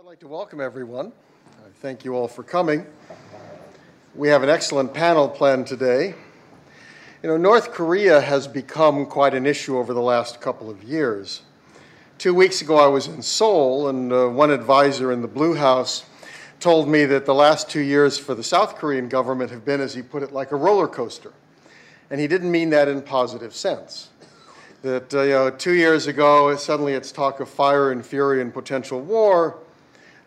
I'd like to welcome everyone. I thank you all for coming. We have an excellent panel planned today. You know, North Korea has become quite an issue over the last couple of years. Two weeks ago, I was in Seoul, and uh, one advisor in the Blue House told me that the last two years for the South Korean government have been, as he put it, like a roller coaster. And he didn't mean that in positive sense. That uh, you know, two years ago, suddenly it's talk of fire and fury and potential war.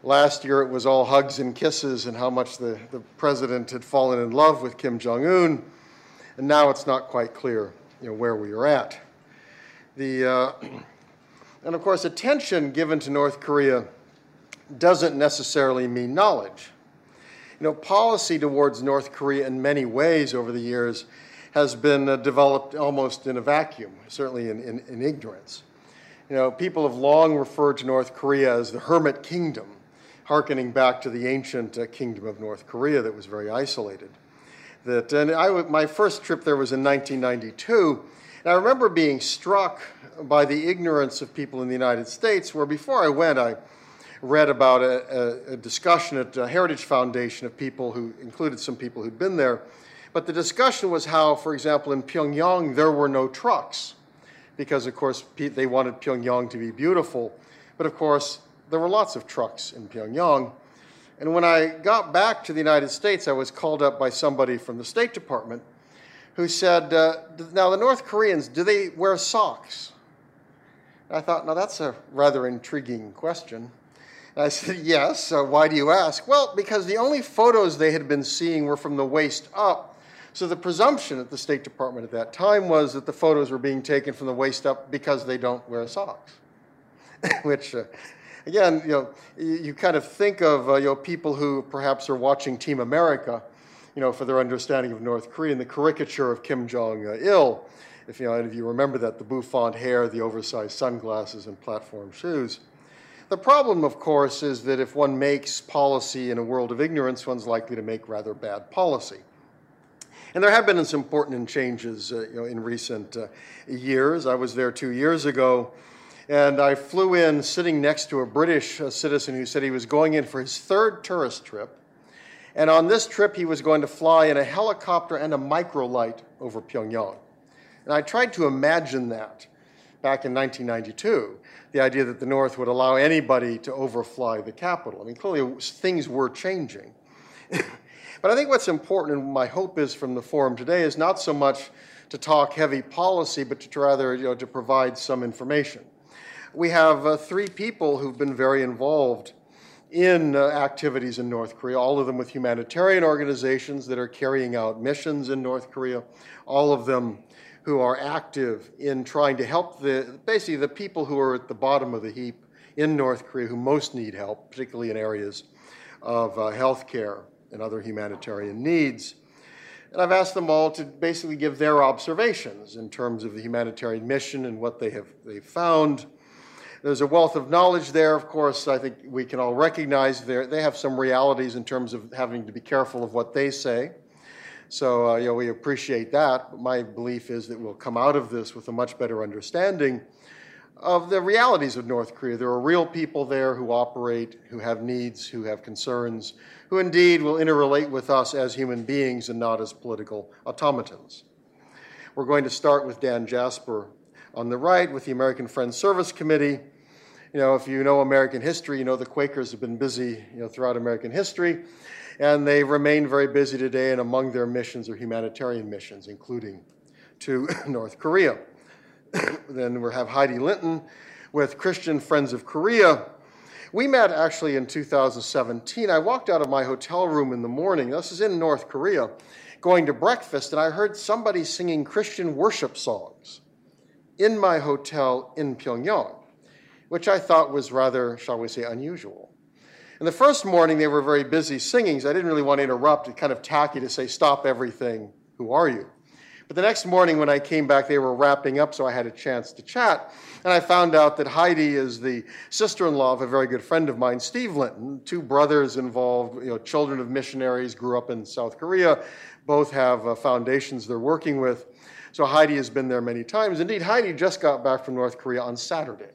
Last year, it was all hugs and kisses and how much the, the president had fallen in love with Kim Jong un. And now it's not quite clear you know, where we are at. The, uh, and of course, attention given to North Korea doesn't necessarily mean knowledge. You know, policy towards North Korea in many ways over the years has been uh, developed almost in a vacuum, certainly in, in, in ignorance. You know, people have long referred to North Korea as the hermit kingdom harkening back to the ancient uh, kingdom of North Korea that was very isolated. That, and I, my first trip there was in 1992, and I remember being struck by the ignorance of people in the United States, where before I went, I read about a, a, a discussion at the Heritage Foundation of people who included some people who'd been there. But the discussion was how, for example, in Pyongyang, there were no trucks, because, of course, they wanted Pyongyang to be beautiful. But, of course, there were lots of trucks in Pyongyang. And when I got back to the United States, I was called up by somebody from the State Department who said, uh, Now, the North Koreans, do they wear socks? And I thought, now that's a rather intriguing question. And I said, Yes. Uh, why do you ask? Well, because the only photos they had been seeing were from the waist up. So the presumption at the State Department at that time was that the photos were being taken from the waist up because they don't wear socks, which uh, again, you know, you, kind of think of uh, you know people who perhaps are watching Team America, you know, for their understanding of North Korea and the caricature of Kim Jong Il. If you know, if you remember that, the bouffant hair, the oversized sunglasses, and platform shoes. The problem, of course, is that if one makes policy in a world of ignorance, one's likely to make rather bad policy. And there have been some important changes uh, you know, in recent uh, years. I was there two years ago and I flew in sitting next to a British uh, citizen who said he was going in for his third tourist trip. And on this trip, he was going to fly in a helicopter and a microlight over Pyongyang. And I tried to imagine that back in 1992 the idea that the North would allow anybody to overfly the capital. I mean, clearly things were changing. but I think what's important, and my hope is from the forum today, is not so much to talk heavy policy, but to rather you know, to provide some information we have uh, three people who've been very involved in uh, activities in North Korea, all of them with humanitarian organizations that are carrying out missions in North Korea, all of them who are active in trying to help the basically the people who are at the bottom of the heap in North Korea who most need help, particularly in areas of uh, health care and other humanitarian needs. And I've asked them all to basically give their observations in terms of the humanitarian mission and what they have they've found there's a wealth of knowledge there. Of course, I think we can all recognize they have some realities in terms of having to be careful of what they say. So, uh, you know, we appreciate that. But my belief is that we'll come out of this with a much better understanding of the realities of North Korea. There are real people there who operate, who have needs, who have concerns, who indeed will interrelate with us as human beings and not as political automatons. We're going to start with Dan Jasper on the right with the American Friends Service Committee you know, if you know American history, you know the Quakers have been busy, you know, throughout American history, and they remain very busy today. And among their missions are humanitarian missions, including to North Korea. then we have Heidi Linton with Christian Friends of Korea. We met actually in 2017. I walked out of my hotel room in the morning. This is in North Korea, going to breakfast, and I heard somebody singing Christian worship songs in my hotel in Pyongyang which I thought was rather, shall we say, unusual. In the first morning, they were very busy singing, so I didn't really want to interrupt. It kind of tacky to say, Stop everything, who are you? But the next morning, when I came back, they were wrapping up, so I had a chance to chat. And I found out that Heidi is the sister in law of a very good friend of mine, Steve Linton. Two brothers involved, you know, children of missionaries, grew up in South Korea, both have uh, foundations they're working with. So Heidi has been there many times. Indeed, Heidi just got back from North Korea on Saturday.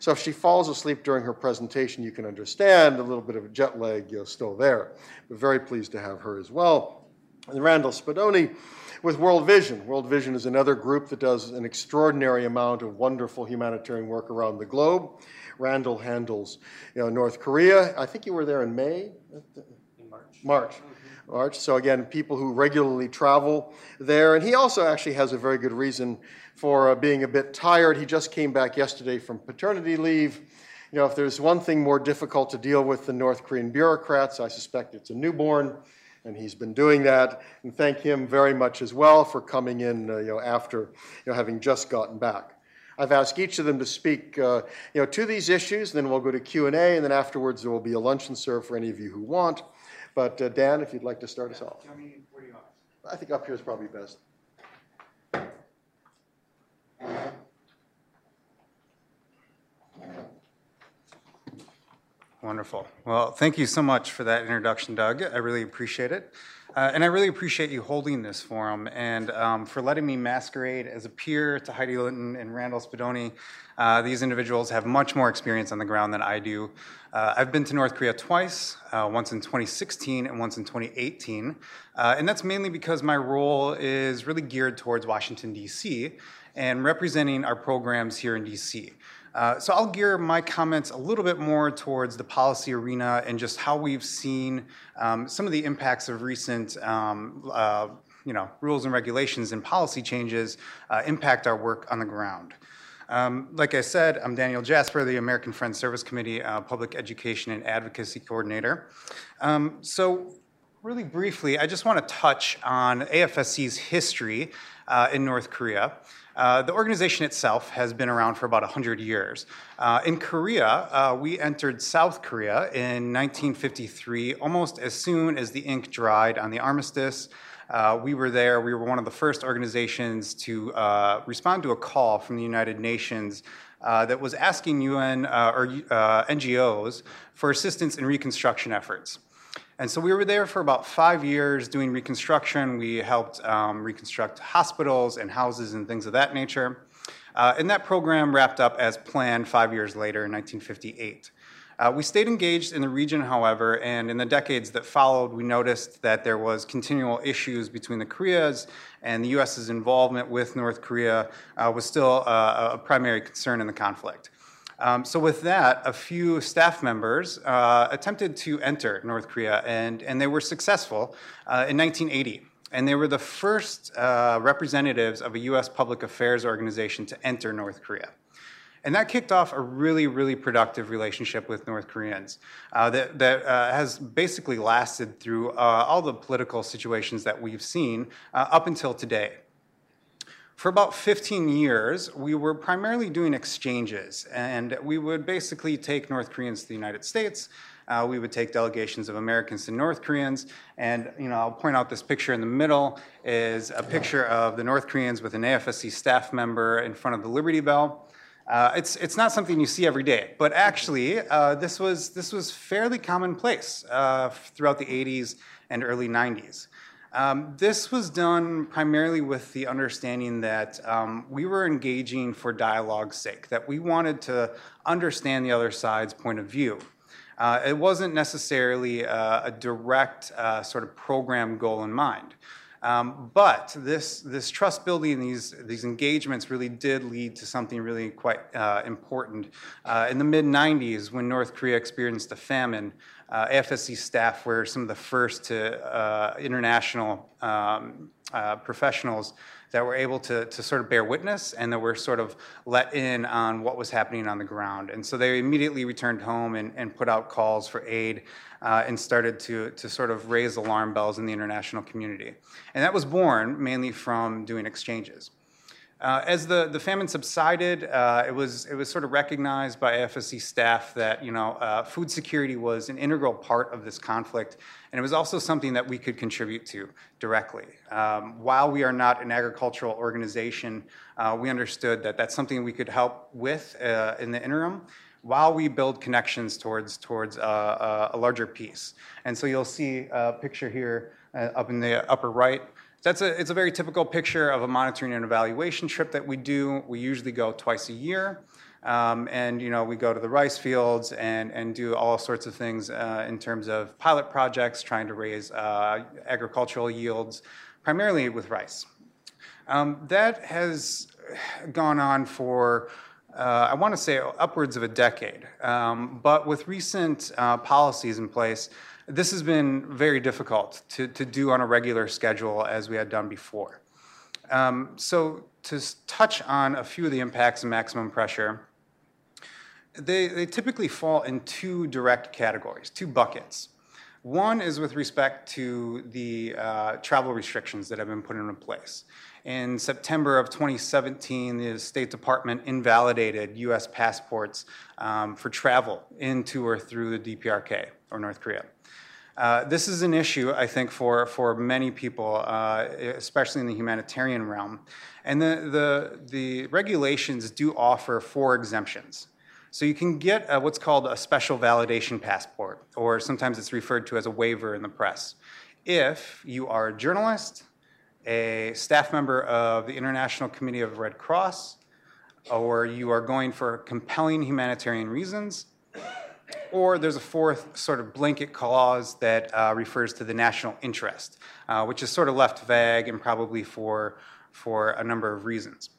So if she falls asleep during her presentation, you can understand a little bit of a jet lag you know, still there. But very pleased to have her as well. And Randall Spadoni with World Vision. World Vision is another group that does an extraordinary amount of wonderful humanitarian work around the globe. Randall handles you know, North Korea. I think you were there in May? In March. March. Mm-hmm. March. So again, people who regularly travel there. And he also actually has a very good reason for uh, being a bit tired. He just came back yesterday from paternity leave. You know, if there's one thing more difficult to deal with than North Korean bureaucrats, I suspect it's a newborn and he's been doing that. And thank him very much as well for coming in, uh, you know, after you know, having just gotten back. I've asked each of them to speak, uh, you know, to these issues. Then we'll go to Q and A, and then afterwards there will be a luncheon serve for any of you who want. But uh, Dan, if you'd like to start us off. I think up here is probably best. Wonderful. Well, thank you so much for that introduction, Doug. I really appreciate it. Uh, and I really appreciate you holding this forum and um, for letting me masquerade as a peer to Heidi Linton and Randall Spadoni. Uh, these individuals have much more experience on the ground than I do. Uh, I've been to North Korea twice, uh, once in 2016 and once in 2018. Uh, and that's mainly because my role is really geared towards Washington, D.C., and representing our programs here in D.C. Uh, so I'll gear my comments a little bit more towards the policy arena and just how we've seen um, some of the impacts of recent um, uh, you know, rules and regulations and policy changes uh, impact our work on the ground. Um, like I said, I'm Daniel Jasper, the American Friends Service Committee uh, Public Education and Advocacy Coordinator. Um, so really briefly, I just want to touch on AFSC's history uh, in North Korea. Uh, the organization itself has been around for about 100 years. Uh, in Korea, uh, we entered South Korea in 1953, almost as soon as the ink dried on the armistice. Uh, we were there, we were one of the first organizations to uh, respond to a call from the United Nations that was asking UN or NGOs for assistance in reconstruction efforts. And so we were there for about five years doing reconstruction. We helped um, reconstruct hospitals and houses and things of that nature. Uh, and that program wrapped up as planned five years later in 1958. Uh, we stayed engaged in the region, however, and in the decades that followed, we noticed that there was continual issues between the Koreas, and the U.S.'s involvement with North Korea uh, was still uh, a primary concern in the conflict. Um, so with that, a few staff members uh, attempted to enter North Korea, and, and they were successful uh, in 1980. And they were the first uh, representatives of a U.S. public affairs organization to enter North Korea. And that kicked off a really, really productive relationship with North Koreans uh, that, that uh, has basically lasted through uh, all the political situations that we've seen uh, up until today. For about 15 years, we were primarily doing exchanges, and we would basically take North Koreans to the United States. Uh, we would take delegations of Americans to North Koreans, and you know, I'll point out this picture in the middle is a picture of the North Koreans with an AFSC staff member in front of the Liberty Bell. Uh, it's, it's not something you see every day, but actually, uh, this, was, this was fairly commonplace uh, throughout the 80s and early 90s. Um, this was done primarily with the understanding that um, we were engaging for dialogue's sake, that we wanted to understand the other side's point of view. Uh, it wasn't necessarily uh, a direct uh, sort of program goal in mind. Um, but this, this trust building, these, these engagements really did lead to something really quite uh, important. Uh, in the mid 90s, when North Korea experienced a famine, uh, AFSC staff were some of the first to uh, international um, uh, professionals that were able to, to sort of bear witness and that were sort of let in on what was happening on the ground. And so they immediately returned home and, and put out calls for aid uh, and started to, to sort of raise alarm bells in the international community. And that was born mainly from doing exchanges. Uh, as the, the famine subsided, uh, it, was, it was sort of recognized by AFSC staff that you know, uh, food security was an integral part of this conflict, and it was also something that we could contribute to directly. Um, while we are not an agricultural organization, uh, we understood that that's something we could help with uh, in the interim while we build connections towards, towards uh, a larger piece. And so you'll see a picture here up in the upper right that's a, it's a very typical picture of a monitoring and evaluation trip that we do. We usually go twice a year. Um, and you know, we go to the rice fields and, and do all sorts of things uh, in terms of pilot projects, trying to raise uh, agricultural yields, primarily with rice. Um, that has gone on for, uh, I want to say, upwards of a decade. Um, but with recent uh, policies in place, this has been very difficult to, to do on a regular schedule as we had done before. Um, so, to touch on a few of the impacts of maximum pressure, they, they typically fall in two direct categories, two buckets. One is with respect to the uh, travel restrictions that have been put into place. In September of 2017, the State Department invalidated U.S. passports um, for travel into or through the DPRK or North Korea. Uh, this is an issue, I think, for, for many people, uh, especially in the humanitarian realm. And the, the, the regulations do offer four exemptions. So you can get a, what's called a special validation passport, or sometimes it's referred to as a waiver in the press, if you are a journalist, a staff member of the International Committee of Red Cross, or you are going for compelling humanitarian reasons, or there's a fourth sort of blanket clause that uh, refers to the national interest, uh, which is sort of left vague and probably for, for a number of reasons.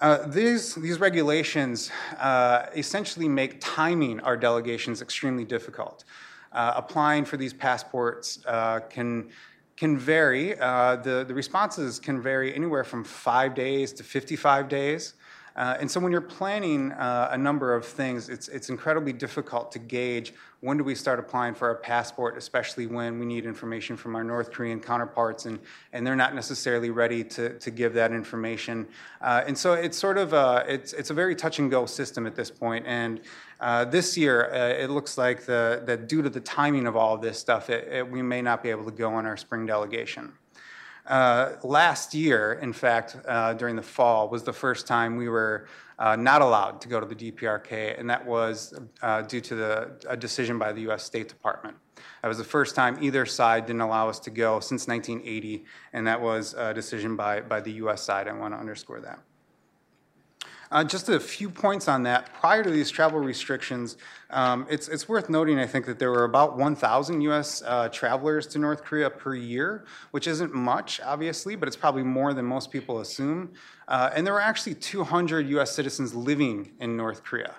Uh, these, these regulations uh, essentially make timing our delegations extremely difficult. Uh, applying for these passports uh, can, can vary. The, the responses can vary anywhere from five days to 55 days. Uh, and so when you're planning uh, a number of things, it's, it's incredibly difficult to gauge when do we start applying for a passport, especially when we need information from our North Korean counterparts and, and they're not necessarily ready to, to give that information. Uh, and so it's sort of a, it's, it's a very touch and go system at this point. And uh, this year, uh, it looks like the, that due to the timing of all of this stuff, it, it, we may not be able to go on our spring delegation. Uh, last year, in fact, uh, during the fall, was the first time we were uh, not allowed to go to the DPRK, and that was uh, due to the, a decision by the U.S. State Department. That was the first time either side didn't allow us to go since 1980, and that was a decision by, by the U.S. side. I want to underscore that. Uh, just a few points on that. Prior to these travel restrictions, um, it's, it's worth noting, I think, that there were about 1,000 U.S. Uh, travelers to North Korea per year, which isn't much, obviously, but it's probably more than most people assume. Uh, and there were actually 200 U.S. citizens living in North Korea.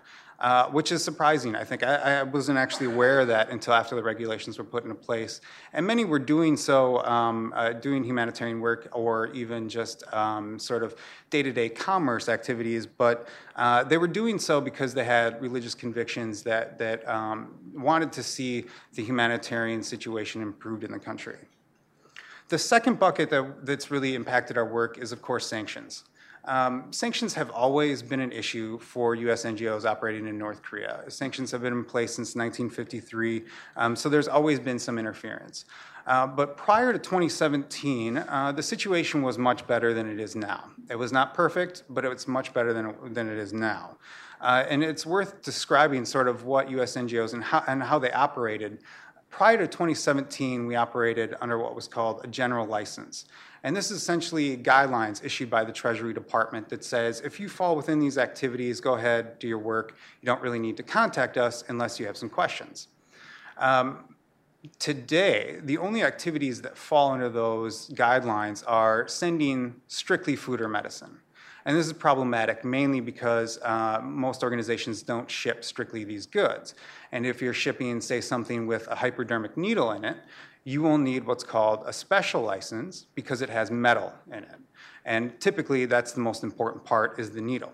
Uh, which is surprising. I think I, I, wasn't actually aware of that until after the regulations were put into place. And many were doing so, um, uh, doing humanitarian work or even just um, sort of day to day commerce activities, but uh, they were doing so because they had religious convictions that, that um, wanted to see the humanitarian situation improved in the country. The second bucket that, that's really impacted our work is, of course, sanctions. Um, sanctions have always been an issue for U.S. NGOs operating in North Korea. Sanctions have been in place since 1953, um, so there's always been some interference. Uh, but prior to 2017, uh, the situation was much better than it is now. It was not perfect, but it's much better than than it is now. Uh, and it's worth describing sort of what U.S. NGOs and how, and how they operated. Prior to 2017, we operated under what was called a general license. And this is essentially guidelines issued by the Treasury Department that says if you fall within these activities, go ahead, do your work. You don't really need to contact us unless you have some questions. Um, today, the only activities that fall under those guidelines are sending strictly food or medicine. And this is problematic mainly because uh, most organizations don't ship strictly these goods. And if you're shipping, say, something with a hypodermic needle in it, you will need what's called a special license because it has metal in it. And typically, that's the most important part is the needle.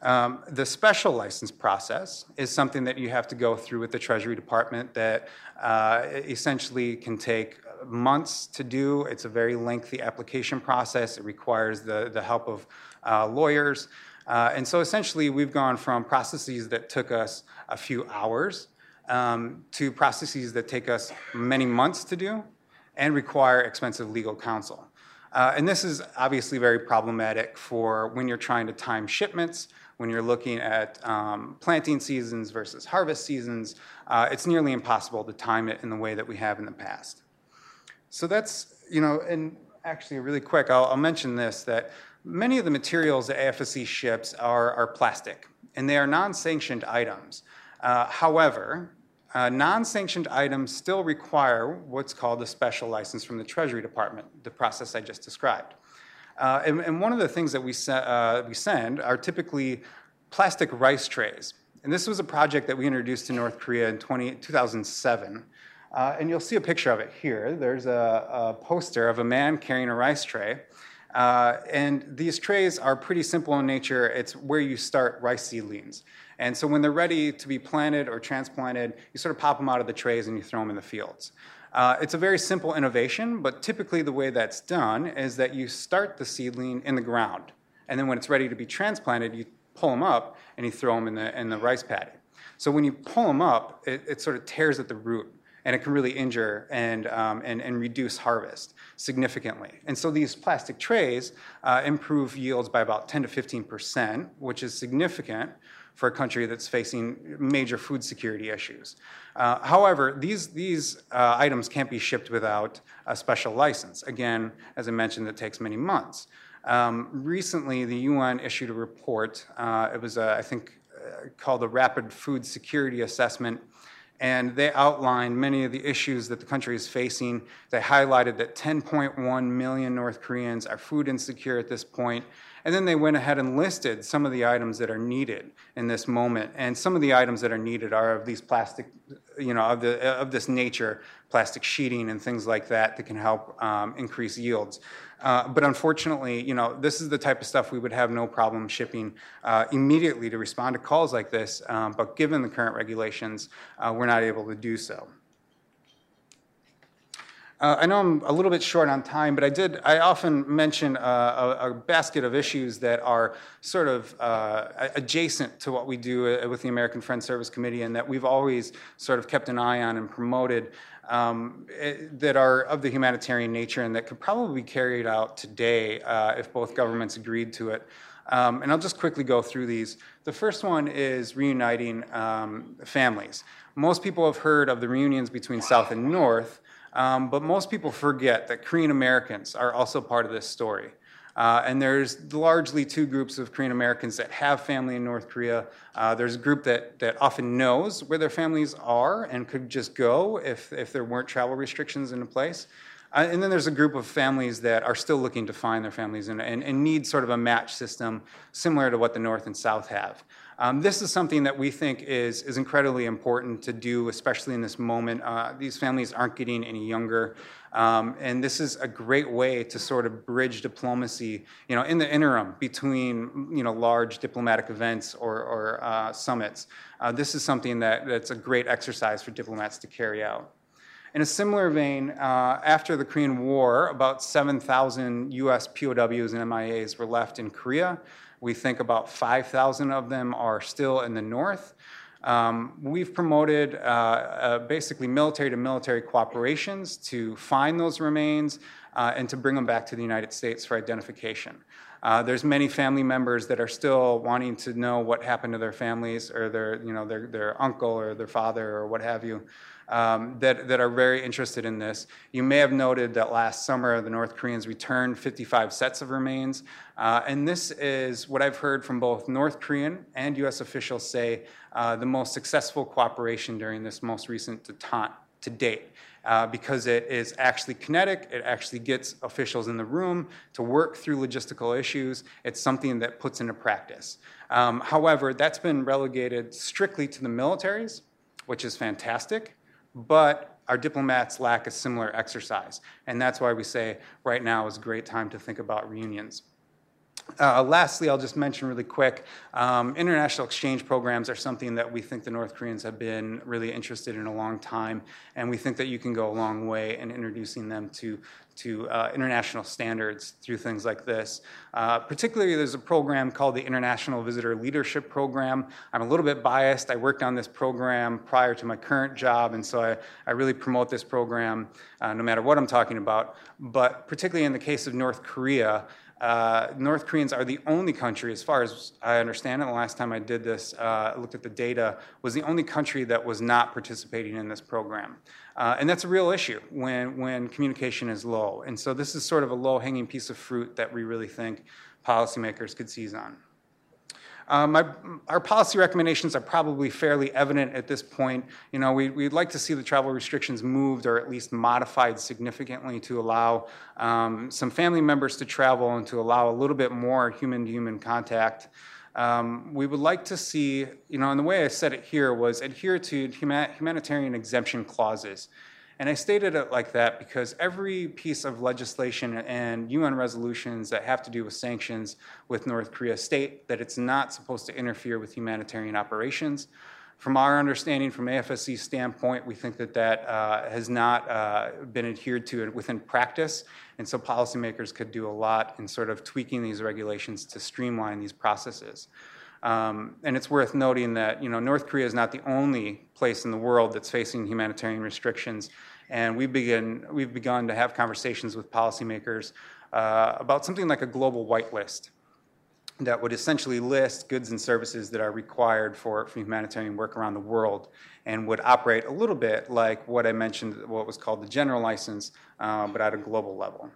Um, the special license process is something that you have to go through with the Treasury Department that uh, essentially can take months to do. It's a very lengthy application process. It requires the, the help of uh, lawyers. Uh, and so essentially, we've gone from processes that took us a few hours um, to processes that take us many months to do and require expensive legal counsel. Uh, and this is obviously very problematic for when you're trying to time shipments, when you're looking at um, planting seasons versus harvest seasons. Uh, it's nearly impossible to time it in the way that we have in the past. So that's, you know, and actually, really quick, I'll, I'll mention this that many of the materials that AFSC ships are, are plastic. and they are non-sanctioned items. Uh, however, uh, non-sanctioned items still require what's called a special license from the Treasury Department, the process I just described. Uh, and, and, one of the things that we, se- uh, we send are typically plastic rice trays. And this was a project that we introduced to North Korea in 20, 2007. Uh, and you'll see a picture of it here. There's a, a poster of a man carrying a rice tray. Uh, and these trays are pretty simple in nature. It's where you start rice seedlings. And so when they're ready to be planted or transplanted, you sort of pop them out of the trays and you throw them in the fields. Uh, it's a very simple innovation, but typically the way that's done is that you start the seedling in the ground. And then when it's ready to be transplanted, you pull them up and you throw them in the, in the rice paddy. So when you pull them up, it, it sort of tears at the root and it can really injure and, um, and, and reduce harvest significantly. And so these plastic trays uh, improve yields by about 10 to 15 percent, which is significant for a country that's facing major food security issues. Uh, however, these, these uh, items can't be shipped without a special license. Again, as I mentioned, it takes many months. Um, recently, the UN issued a report. Uh, it was, uh, I think, uh, called the Rapid Food Security Assessment and they outlined many of the issues that the country is facing. They highlighted that 10.1 million North Koreans are food insecure at this point. And then they went ahead and listed some of the items that are needed in this moment. And some of the items that are needed are of these plastic, you know, of, the, of this nature, plastic sheeting and things like that that can help um, increase yields. Uh, but unfortunately, you know, this is the type of stuff we would have no problem shipping uh, immediately to respond to calls like this. Um, but given the current regulations, uh, we're not able to do so. Uh, I know I'm a little bit short on time, but I did. I often mention uh, a, a, basket of issues that are sort of uh, adjacent to what we do with the American Friends Service Committee, and that we've always sort of kept an eye on and promoted um, it, eh, that are of the humanitarian nature and that could probably be carried out today uh, if both governments agreed to it. Um, and I'll just quickly go through these. The first one is reuniting um, families. Most people have heard of the reunions between South and North, um, but most people forget that Korean Americans are also part of this story. Uh, and there's largely two groups of Korean Americans that have family in North Korea. Uh, there's a group that, that often knows where their families are and could just go if, if there weren't travel restrictions in place. Uh, and then there's a group of families that are still looking to find their families and, and, and need sort of a match system similar to what the North and South have. Um, this is something that we think is, is incredibly important to do, especially in this moment. Uh, these families aren't getting any younger. Um, and this is a great way to sort of bridge diplomacy, you know, in the interim between, you know, large diplomatic events or, or uh, summits. Uh, this is something that, that's a great exercise for diplomats to carry out. In a similar vein, uh, after the Korean War, about 7,000 US POWs and MIAs were left in Korea. We think about 5,000 of them are still in the north. Um, we've promoted uh, uh, basically military to military cooperations to find those remains uh, and to bring them back to the United States for identification. Uh, there's many family members that are still wanting to know what happened to their families or their, you know, their, their uncle or their father or what have you um, that, that are very interested in this. You may have noted that last summer the North Koreans returned 55 sets of remains. Uh, and this is what I've heard from both North Korean and US officials say uh, the most successful cooperation during this most recent detente to date. Uh, because it is actually kinetic, it actually gets officials in the room to work through logistical issues. It's something that puts into practice. Um, however, that's been relegated strictly to the militaries, which is fantastic but our diplomats lack a similar exercise. And that's why we say right now is a great time to think about reunions. Uh, lastly, I'll just mention really quick um, international exchange programs are something that we think the North Koreans have been really interested in a long time, and we think that you can go a long way in introducing them to to uh, international standards through things like this. Uh, particularly, there's a program called the International Visitor Leadership Program. I'm a little bit biased. I worked on this program prior to my current job, and so I, I really promote this program uh, no matter what I'm talking about. But particularly in the case of North Korea, uh, North Koreans are the only country, as far as I understand it, the last time I did this, uh, looked at the data, was the only country that was not participating in this program. Uh, and that's a real issue when, when communication is low. And so this is sort of a low hanging piece of fruit that we really think policymakers could seize on. Um, my, our policy recommendations are probably fairly evident at this point. You know, we, we'd like to see the travel restrictions moved or at least modified significantly to allow um, some family members to travel and to allow a little bit more human-to-human contact. Um, we would like to see, you know, and the way I said it here was adhere to humanitarian exemption clauses. And I stated it like that because every piece of legislation and UN resolutions that have to do with sanctions with North Korea state that it's not supposed to interfere with humanitarian operations. From our understanding, from AFSC's standpoint, we think that that uh, has not uh, been adhered to within practice, and so policymakers could do a lot in sort of tweaking these regulations to streamline these processes. Um, and it's worth noting that you know North Korea is not the only place in the world that's facing humanitarian restrictions, and we begin we've begun to have conversations with policymakers uh, about something like a global whitelist that would essentially list goods and services that are required for, for humanitarian work around the world and would operate a little bit like what I mentioned, what was called the general license, uh, but at a global level.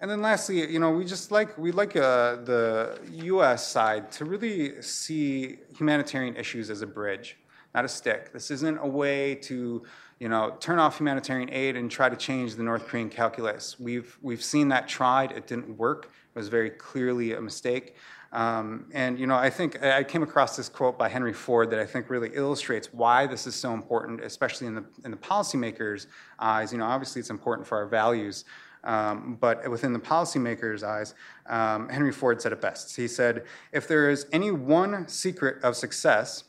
And then lastly, you know, we just like we like uh, the U.S. side to really see humanitarian issues as a bridge, not a stick. This isn't a way to, you know, turn off humanitarian aid and try to change the North Korean calculus. We've we've seen that tried; it didn't work. Was very clearly a mistake. Um, and you know, I think I came across this quote by Henry Ford that I think really illustrates why this is so important, especially in the in the policymakers' eyes. You know, obviously it's important for our values, um, but within the policymakers' eyes, um, Henry Ford said it best. He said, If there is any one secret of success,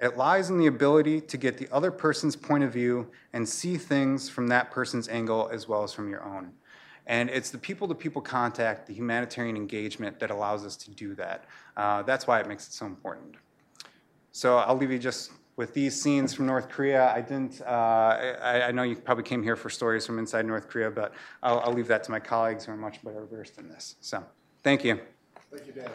it lies in the ability to get the other person's point of view and see things from that person's angle as well as from your own. And it's the people to people contact, the humanitarian engagement that allows us to do that. Uh, that's why it makes it so important. So I'll leave you just with these scenes from North Korea. I didn't, uh, I, I, know you probably came here for stories from inside North Korea, but I'll, I'll, leave that to my colleagues who are much better versed in this. So thank you. Thank you, Dan.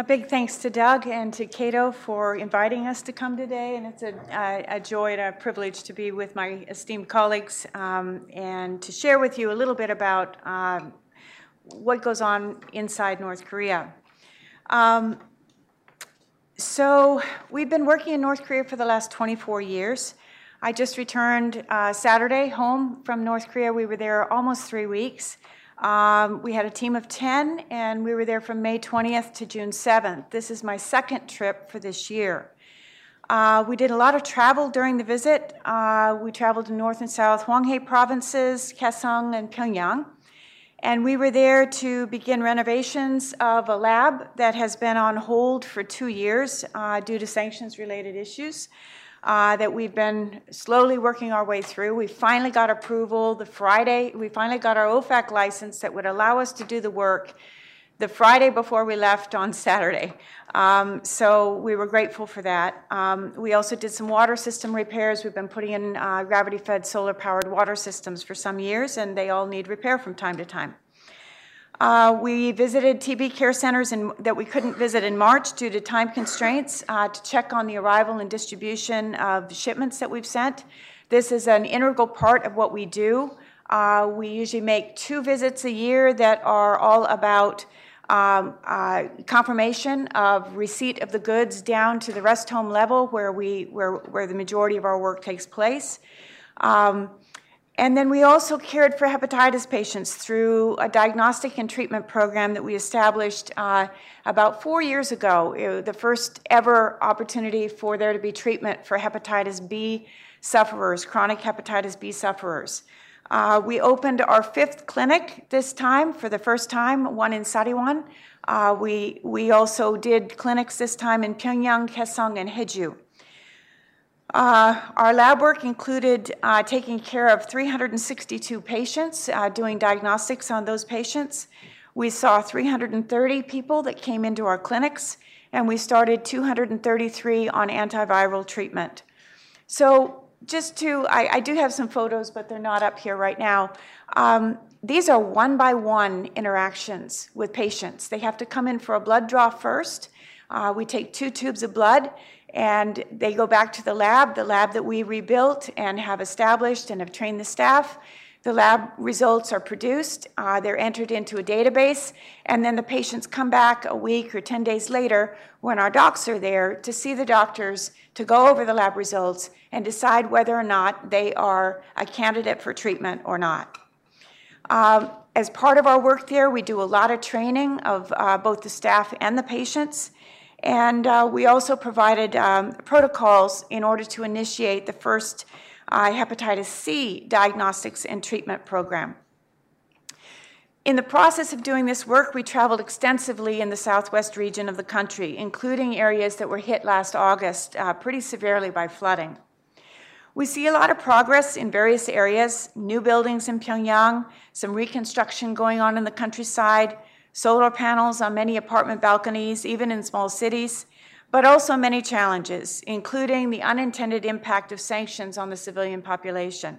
A big thanks to Doug and to Cato for inviting us to come today, and it's a, a, a joy and a privilege to be with my esteemed colleagues um, and to share with you a little bit about um, what goes on inside North Korea. Um, so, we've been working in North Korea for the last 24 years. I just returned uh, Saturday home from North Korea. We were there almost three weeks. Um, we had a team of 10, and we were there from May 20th to June 7th. This is my second trip for this year. Uh, we did a lot of travel during the visit. Uh, we traveled to North and South Hwanghae provinces, Kaesong, and Pyongyang. And we were there to begin renovations of a lab that has been on hold for two years uh, due to sanctions related issues uh, that we've been slowly working our way through. We finally got approval the Friday, we finally got our OFAC license that would allow us to do the work the Friday before we left on Saturday. Um, so we were grateful for that. Um, we also did some water system repairs. We've been putting in uh, gravity fed solar powered water systems for some years, and they all need repair from time to time. Uh, we visited TB care centers in, that we couldn't visit in March due to time constraints uh, to check on the arrival and distribution of shipments that we've sent. This is an integral part of what we do. Uh, we usually make two visits a year that are all about um, uh, confirmation of receipt of the goods down to the rest home level where, we, where, where the majority of our work takes place. Um, and then we also cared for hepatitis patients through a diagnostic and treatment program that we established uh, about four years ago, the first ever opportunity for there to be treatment for hepatitis B sufferers, chronic hepatitis B sufferers. Uh, we opened our fifth clinic this time for the first time, one in Sariwon. Uh, we, we also did clinics this time in Pyongyang, Kaesong, and Haeju. Uh, our lab work included uh, taking care of 362 patients, uh, doing diagnostics on those patients. We saw 330 people that came into our clinics, and we started 233 on antiviral treatment. So, just to, I, I do have some photos, but they're not up here right now. Um, these are one by one interactions with patients. They have to come in for a blood draw first. Uh, we take two tubes of blood And they go back to the lab, the lab that we rebuilt and have established and have trained the staff. The lab results are produced, uh, they're entered into a database, and then the patients come back a week or 10 days later when our docs are there to see the doctors, to go over the lab results, and decide whether or not they are a candidate for treatment or not. Um, as part of our work there, we do a lot of training of uh, both the staff and the patients. And uh, we also provided um, protocols in order to initiate the first uh, hepatitis C diagnostics and treatment program. In the process of doing this work, we traveled extensively in the southwest region of the country, including areas that were hit last August uh, pretty severely by flooding. We see a lot of progress in various areas new buildings in Pyongyang, some reconstruction going on in the countryside, solar panels on many apartment balconies, even in small cities, but also many challenges, including the unintended impact of sanctions on the civilian population.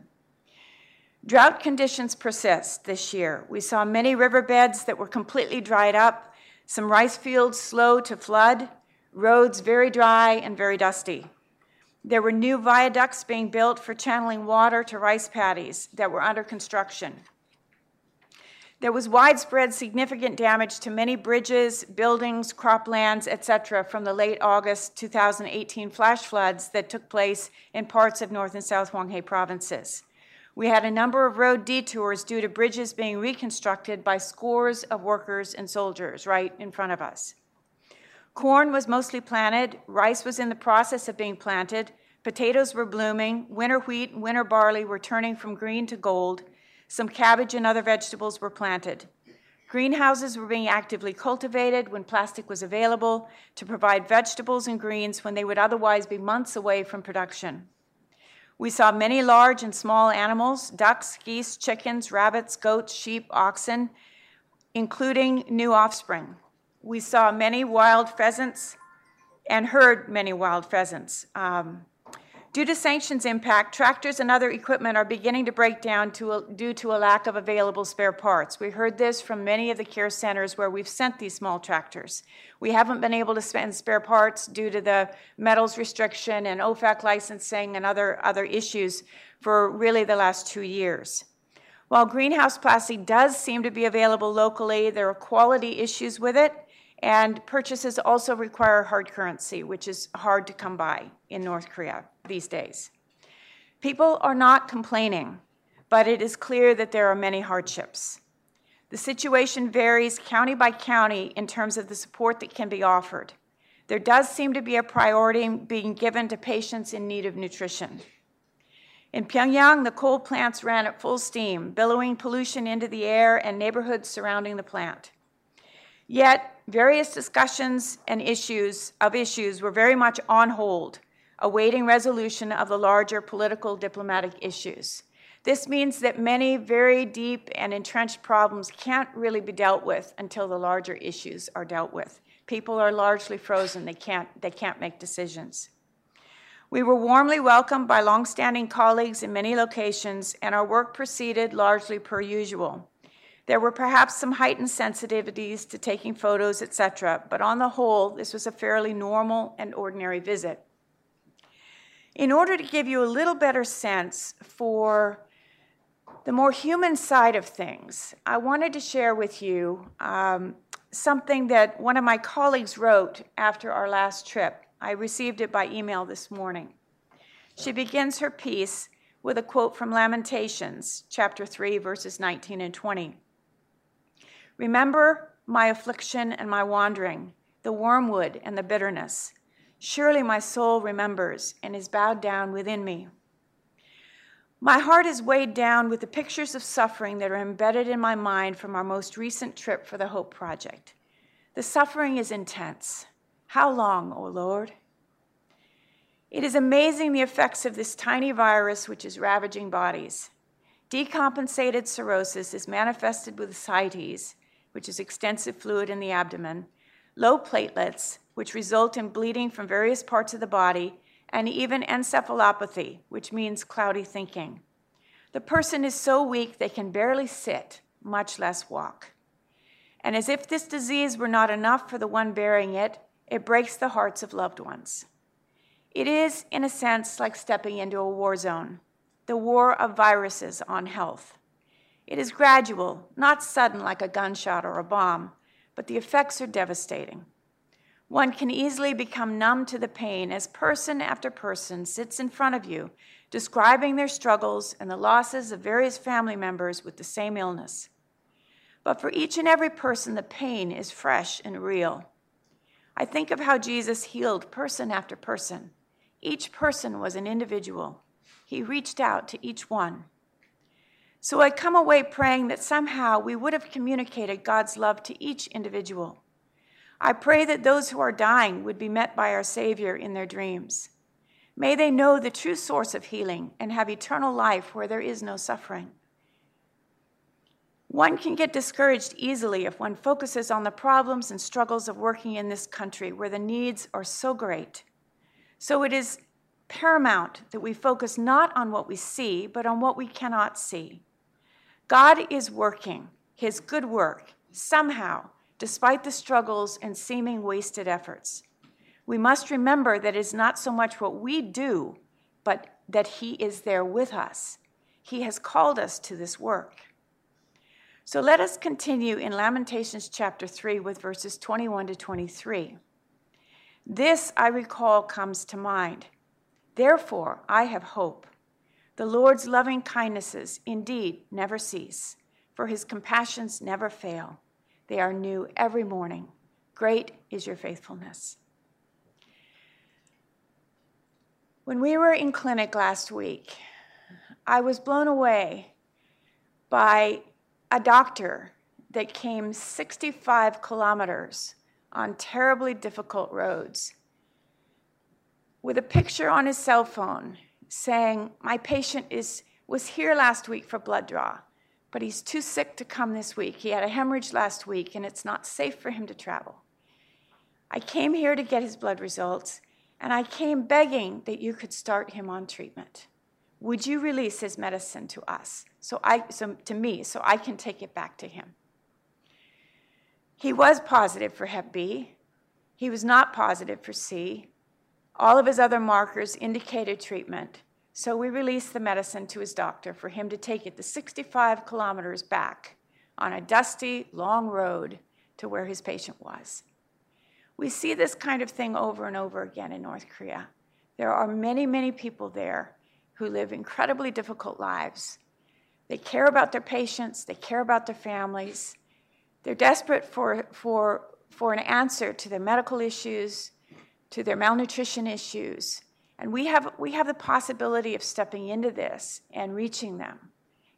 Drought conditions persist this year. We saw many riverbeds that were completely dried up, some rice fields slow to flood, roads very dry and very dusty. There were new viaducts being built for channeling water to rice paddies that were under construction. There was widespread significant damage to many bridges, buildings, croplands, etc., from the late August 2018 flash floods that took place in parts of North and South Hwanghae provinces. We had a number of road detours due to bridges being reconstructed by scores of workers and soldiers right in front of us. Corn was mostly planted, rice was in the process of being planted, potatoes were blooming, winter wheat and winter barley were turning from green to gold, some cabbage and other vegetables were planted. Greenhouses were being actively cultivated when plastic was available to provide vegetables and greens when they would otherwise be months away from production. We saw many large and small animals ducks, geese, chickens, rabbits, goats, sheep, oxen, including new offspring. We saw many wild pheasants and heard many wild pheasants. Um, Due to sanctions impact, tractors and other equipment are beginning to break down to a, due to a lack of available spare parts. We heard this from many of the care centers where we've sent these small tractors. We haven't been able to spend spare parts due to the metals restriction and OFAC licensing and other, other issues for really the last two years. While greenhouse plastic does seem to be available locally, there are quality issues with it, and purchases also require hard currency, which is hard to come by in North Korea these days. People are not complaining, but it is clear that there are many hardships. The situation varies county by county in terms of the support that can be offered. There does seem to be a priority being given to patients in need of nutrition. In Pyongyang, the coal plants ran at full steam, billowing pollution into the air and neighborhoods surrounding the plant. Yet, various discussions and issues of issues were very much on hold, awaiting resolution of the larger political diplomatic issues. This means that many very deep and entrenched problems can't really be dealt with until the larger issues are dealt with. People are largely frozen, they can't, they can't make decisions. We were warmly welcomed by longstanding colleagues in many locations, and our work proceeded largely per usual. There were perhaps some heightened sensitivities to taking photos, etc., but on the whole, this was a fairly normal and ordinary visit. In order to give you a little better sense for the more human side of things, I wanted to share with you um, something that one of my colleagues wrote after our last trip. I received it by email this morning. She begins her piece with a quote from Lamentations, chapter 3, verses 19 and 20. Remember my affliction and my wandering, the wormwood and the bitterness. Surely my soul remembers and is bowed down within me. My heart is weighed down with the pictures of suffering that are embedded in my mind from our most recent trip for the Hope Project. The suffering is intense. How long, O oh Lord? It is amazing the effects of this tiny virus which is ravaging bodies. Decompensated cirrhosis is manifested with ascites, which is extensive fluid in the abdomen, low platelets, which result in bleeding from various parts of the body, and even encephalopathy, which means cloudy thinking. The person is so weak they can barely sit, much less walk. And as if this disease were not enough for the one bearing it, it breaks the hearts of loved ones. It is, in a sense, like stepping into a war zone, the war of viruses on health. It is gradual, not sudden like a gunshot or a bomb, but the effects are devastating. One can easily become numb to the pain as person after person sits in front of you, describing their struggles and the losses of various family members with the same illness. But for each and every person, the pain is fresh and real. I think of how Jesus healed person after person. Each person was an individual. He reached out to each one. So I come away praying that somehow we would have communicated God's love to each individual. I pray that those who are dying would be met by our Savior in their dreams. May they know the true source of healing and have eternal life where there is no suffering. One can get discouraged easily if one focuses on the problems and struggles of working in this country where the needs are so great. So it is paramount that we focus not on what we see, but on what we cannot see. God is working his good work somehow, despite the struggles and seeming wasted efforts. We must remember that it is not so much what we do, but that he is there with us. He has called us to this work. So let us continue in Lamentations chapter 3 with verses 21 to 23. This, I recall, comes to mind. Therefore, I have hope. The Lord's loving kindnesses indeed never cease, for his compassions never fail. They are new every morning. Great is your faithfulness. When we were in clinic last week, I was blown away by a doctor that came 65 kilometers on terribly difficult roads with a picture on his cell phone saying, My patient is, was here last week for blood draw, but he's too sick to come this week. He had a hemorrhage last week, and it's not safe for him to travel. I came here to get his blood results, and I came begging that you could start him on treatment. Would you release his medicine to us, so I, so to me, so I can take it back to him? He was positive for Hep B. He was not positive for C. All of his other markers indicated treatment, so we released the medicine to his doctor for him to take it the 65 kilometers back on a dusty, long road to where his patient was. We see this kind of thing over and over again in North Korea. There are many, many people there who live incredibly difficult lives. They care about their patients, they care about their families. They're desperate for, for, for an answer to their medical issues, to their malnutrition issues. And we have, we have the possibility of stepping into this and reaching them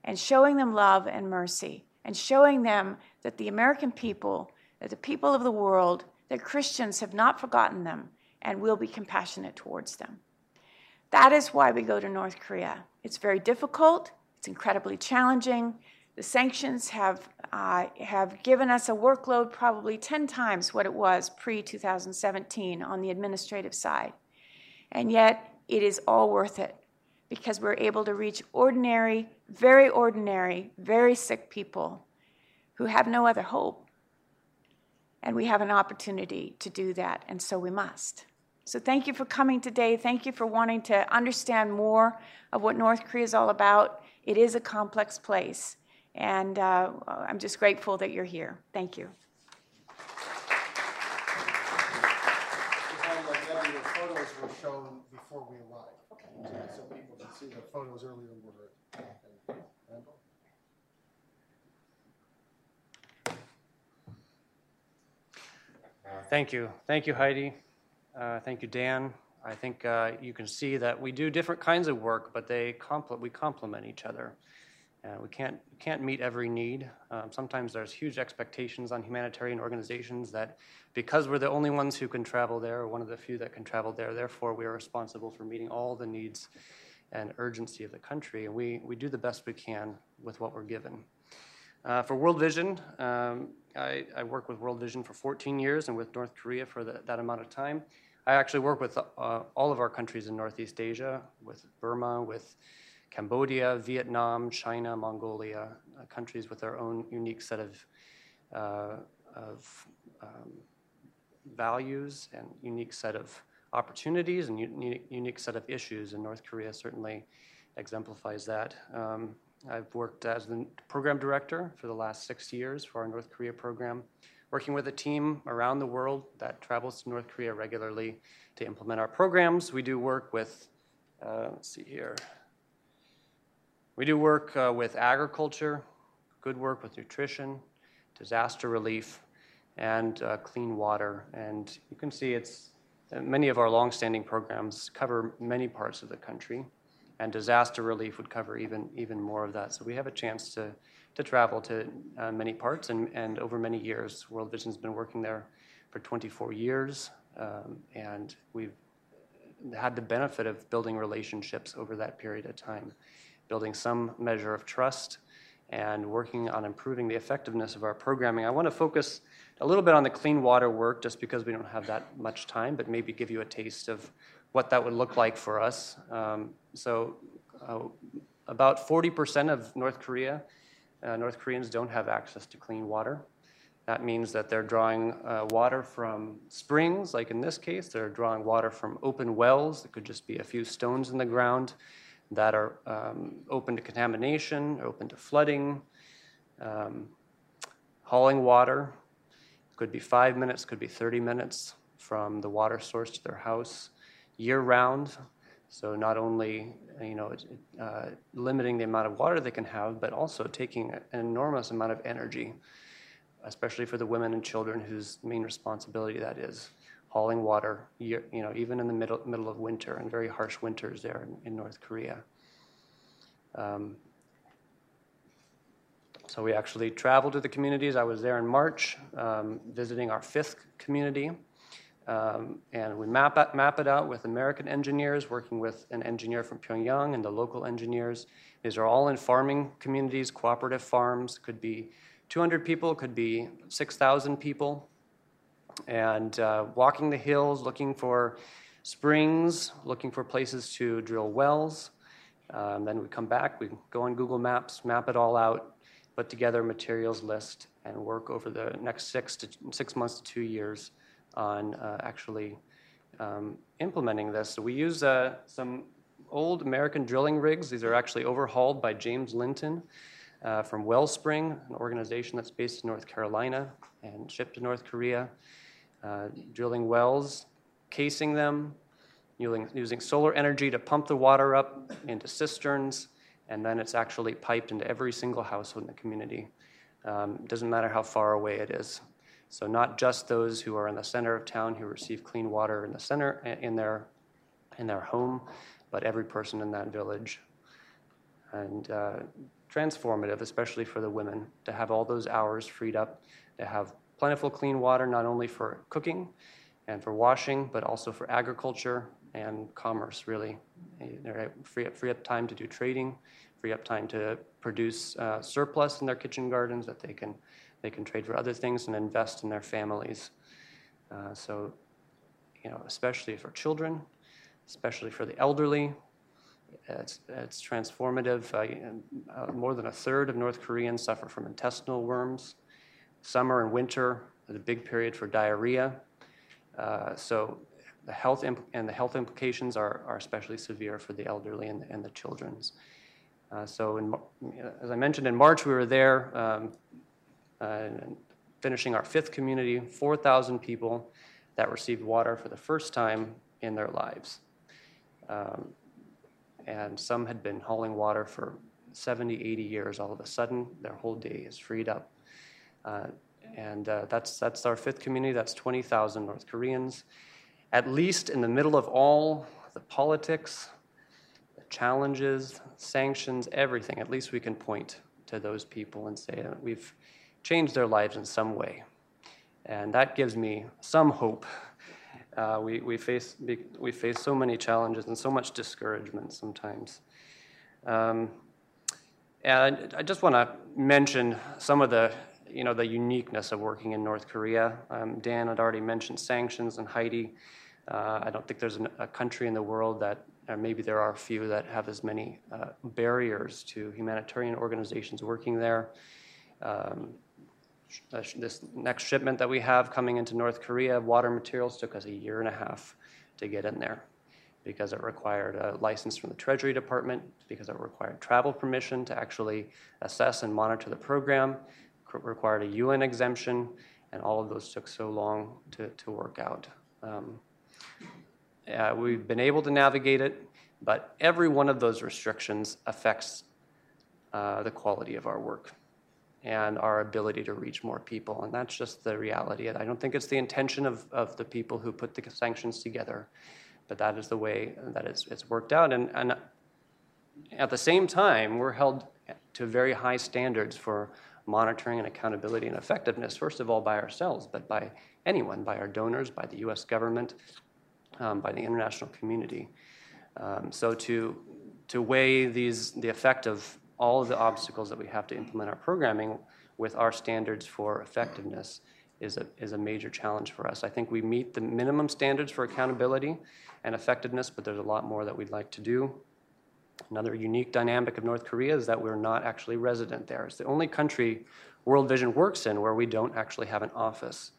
and showing them love and mercy and showing them that the American people, that the people of the world, that Christians have not forgotten them and will be compassionate towards them. That is why we go to North Korea. It's very difficult, it's incredibly challenging. The sanctions have, uh, have given us a workload probably 10 times what it was pre 2017 on the administrative side. And yet, it is all worth it because we're able to reach ordinary, very ordinary, very sick people who have no other hope. And we have an opportunity to do that, and so we must. So, thank you for coming today. Thank you for wanting to understand more of what North Korea is all about. It is a complex place. And uh, I'm just grateful that you're here. Thank you. Photos were shown before we arrived. So people can see the photos earlier in? Thank you. Thank you, Heidi. Uh, Thank you, Dan. I think uh, you can see that we do different kinds of work, but they compl- we complement each other. And we can't, can't meet every need. Um, sometimes there's huge expectations on humanitarian organizations that because we're the only ones who can travel there, or one of the few that can travel there, therefore we are responsible for meeting all the needs and urgency of the country. And we, we do the best we can with what we're given. Uh, for World Vision, um, I, I worked with World Vision for 14 years and with North Korea for the, that amount of time. I actually work with uh, all of our countries in Northeast Asia, with Burma, with Cambodia, Vietnam, China, Mongolia, uh, countries with their own unique set of, uh, of um, values and unique set of opportunities and unique, set of issues, and North Korea certainly exemplifies that. Um, I've worked as the program director for the last six years for our North Korea program, working with a team around the world that travels to North Korea regularly to implement our programs. We do work with, uh, let's see here, we do work uh, with agriculture, good work with nutrition, disaster relief, and uh, clean water. And you can see it's uh, many of our longstanding programs cover many parts of the country, and disaster relief would cover even even more of that. So we have a chance to to travel to uh, many parts, and, and over many years, World Vision's been working there for 24 years, um, and we've had the benefit of building relationships over that period of time, building some measure of trust, and working on improving the effectiveness of our programming. I want to focus a little bit on the clean water work just because we don't have that much time, but maybe give you a taste of what that would look like for us. Um, so, uh, about 40% of North Korea, uh, North Koreans don't have access to clean water. That means that they're drawing uh, water from springs, like in this case, they're drawing water from open wells. It could just be a few stones in the ground that are um, open to contamination, open to flooding, um, hauling water. Could be five minutes, could be 30 minutes from the water source to their house year round. So not only you know uh, limiting the amount of water they can have, but also taking an enormous amount of energy, especially for the women and children whose main responsibility that is, hauling water. You know even in the middle middle of winter and very harsh winters there in, in North Korea. Um, so we actually traveled to the communities. I was there in March, um, visiting our fifth community. Um, and we map map it out with American engineers, working with an engineer from Pyongyang and the local engineers. These are all in farming communities, cooperative farms. Could be 200 people, could be 6,000 people. And uh, walking the hills, looking for springs, looking for places to drill wells. Um, then we come back, we go on Google Maps, map it all out, put together a materials list, and work over the next six to six months to two years on uh, actually um, implementing this. So we use uh, some old American drilling rigs. These are actually overhauled by James Linton uh, from Wellspring, an organization that's based in North Carolina and shipped to North Korea, uh, drilling wells, casing them, using, using solar energy to pump the water up into cisterns, and then it's actually piped into every single household in the community. Um, doesn't matter how far away it is. So not just those who are in the center of town who receive clean water in the center in their in their home, but every person in that village. And uh, transformative, especially for the women, to have all those hours freed up, to have plentiful clean water not only for cooking and for washing, but also for agriculture and commerce. Really, free up free up time to do trading, free up time to produce uh, surplus in their kitchen gardens that they can they can trade for other things and invest in their families. Uh, so, you know, especially for children, especially for the elderly, it's, it's transformative. Uh, uh, more than a third of North Koreans suffer from intestinal worms. Summer and winter is a big period for diarrhea. Uh, so the health imp- and the health implications are, are especially severe for the elderly and, and the children's. Uh, so, in, as I mentioned, in March we were there. Um, uh, finishing our fifth community, 4,000 people that received water for the first time in their lives. Um, and some had been hauling water for 70, 80 years. All of a sudden, their whole day is freed up. Uh, and uh, that's, that's our fifth community. That's 20,000 North Koreans. At least in the middle of all the politics, the challenges, sanctions, everything, at least we can point to those people and say that we've changed their lives in some way. And that gives me some hope. Uh, we, we, face, we face so many challenges and so much discouragement sometimes. Um, and I just want to mention some of the, you know, the uniqueness of working in North Korea. Um, Dan had already mentioned sanctions and Heidi. Uh, I don't think there's an, a country in the world that, or maybe there are a few that have as many uh, barriers to humanitarian organizations working there. Um, this next shipment that we have coming into North Korea, water materials took us a year and a half to get in there because it required a license from the Treasury Department, because it required travel permission to actually assess and monitor the program, required a UN exemption, and all of those took so long to, to work out. Um, uh, We've been able to navigate it, but every one of those restrictions affects uh, the quality of our work and our ability to reach more people. And that's just the reality. I don't think it's the intention of, of the people who put the sanctions together, but that is the way that it's, it's worked out. And, and at the same time, we're held to very high standards for monitoring and accountability and effectiveness, first of all by ourselves, but by anyone, by our donors, by the US government, um, by the international community. Um, so to, to weigh these, the effect of all of the obstacles that we have to implement our programming with our standards for effectiveness is a, is a major challenge for us. I think we meet the minimum standards for accountability and effectiveness, but there's a lot more that we'd like to do. Another unique dynamic of North Korea is that we're not actually resident there. It's the only country World Vision works in where we don't actually have an office.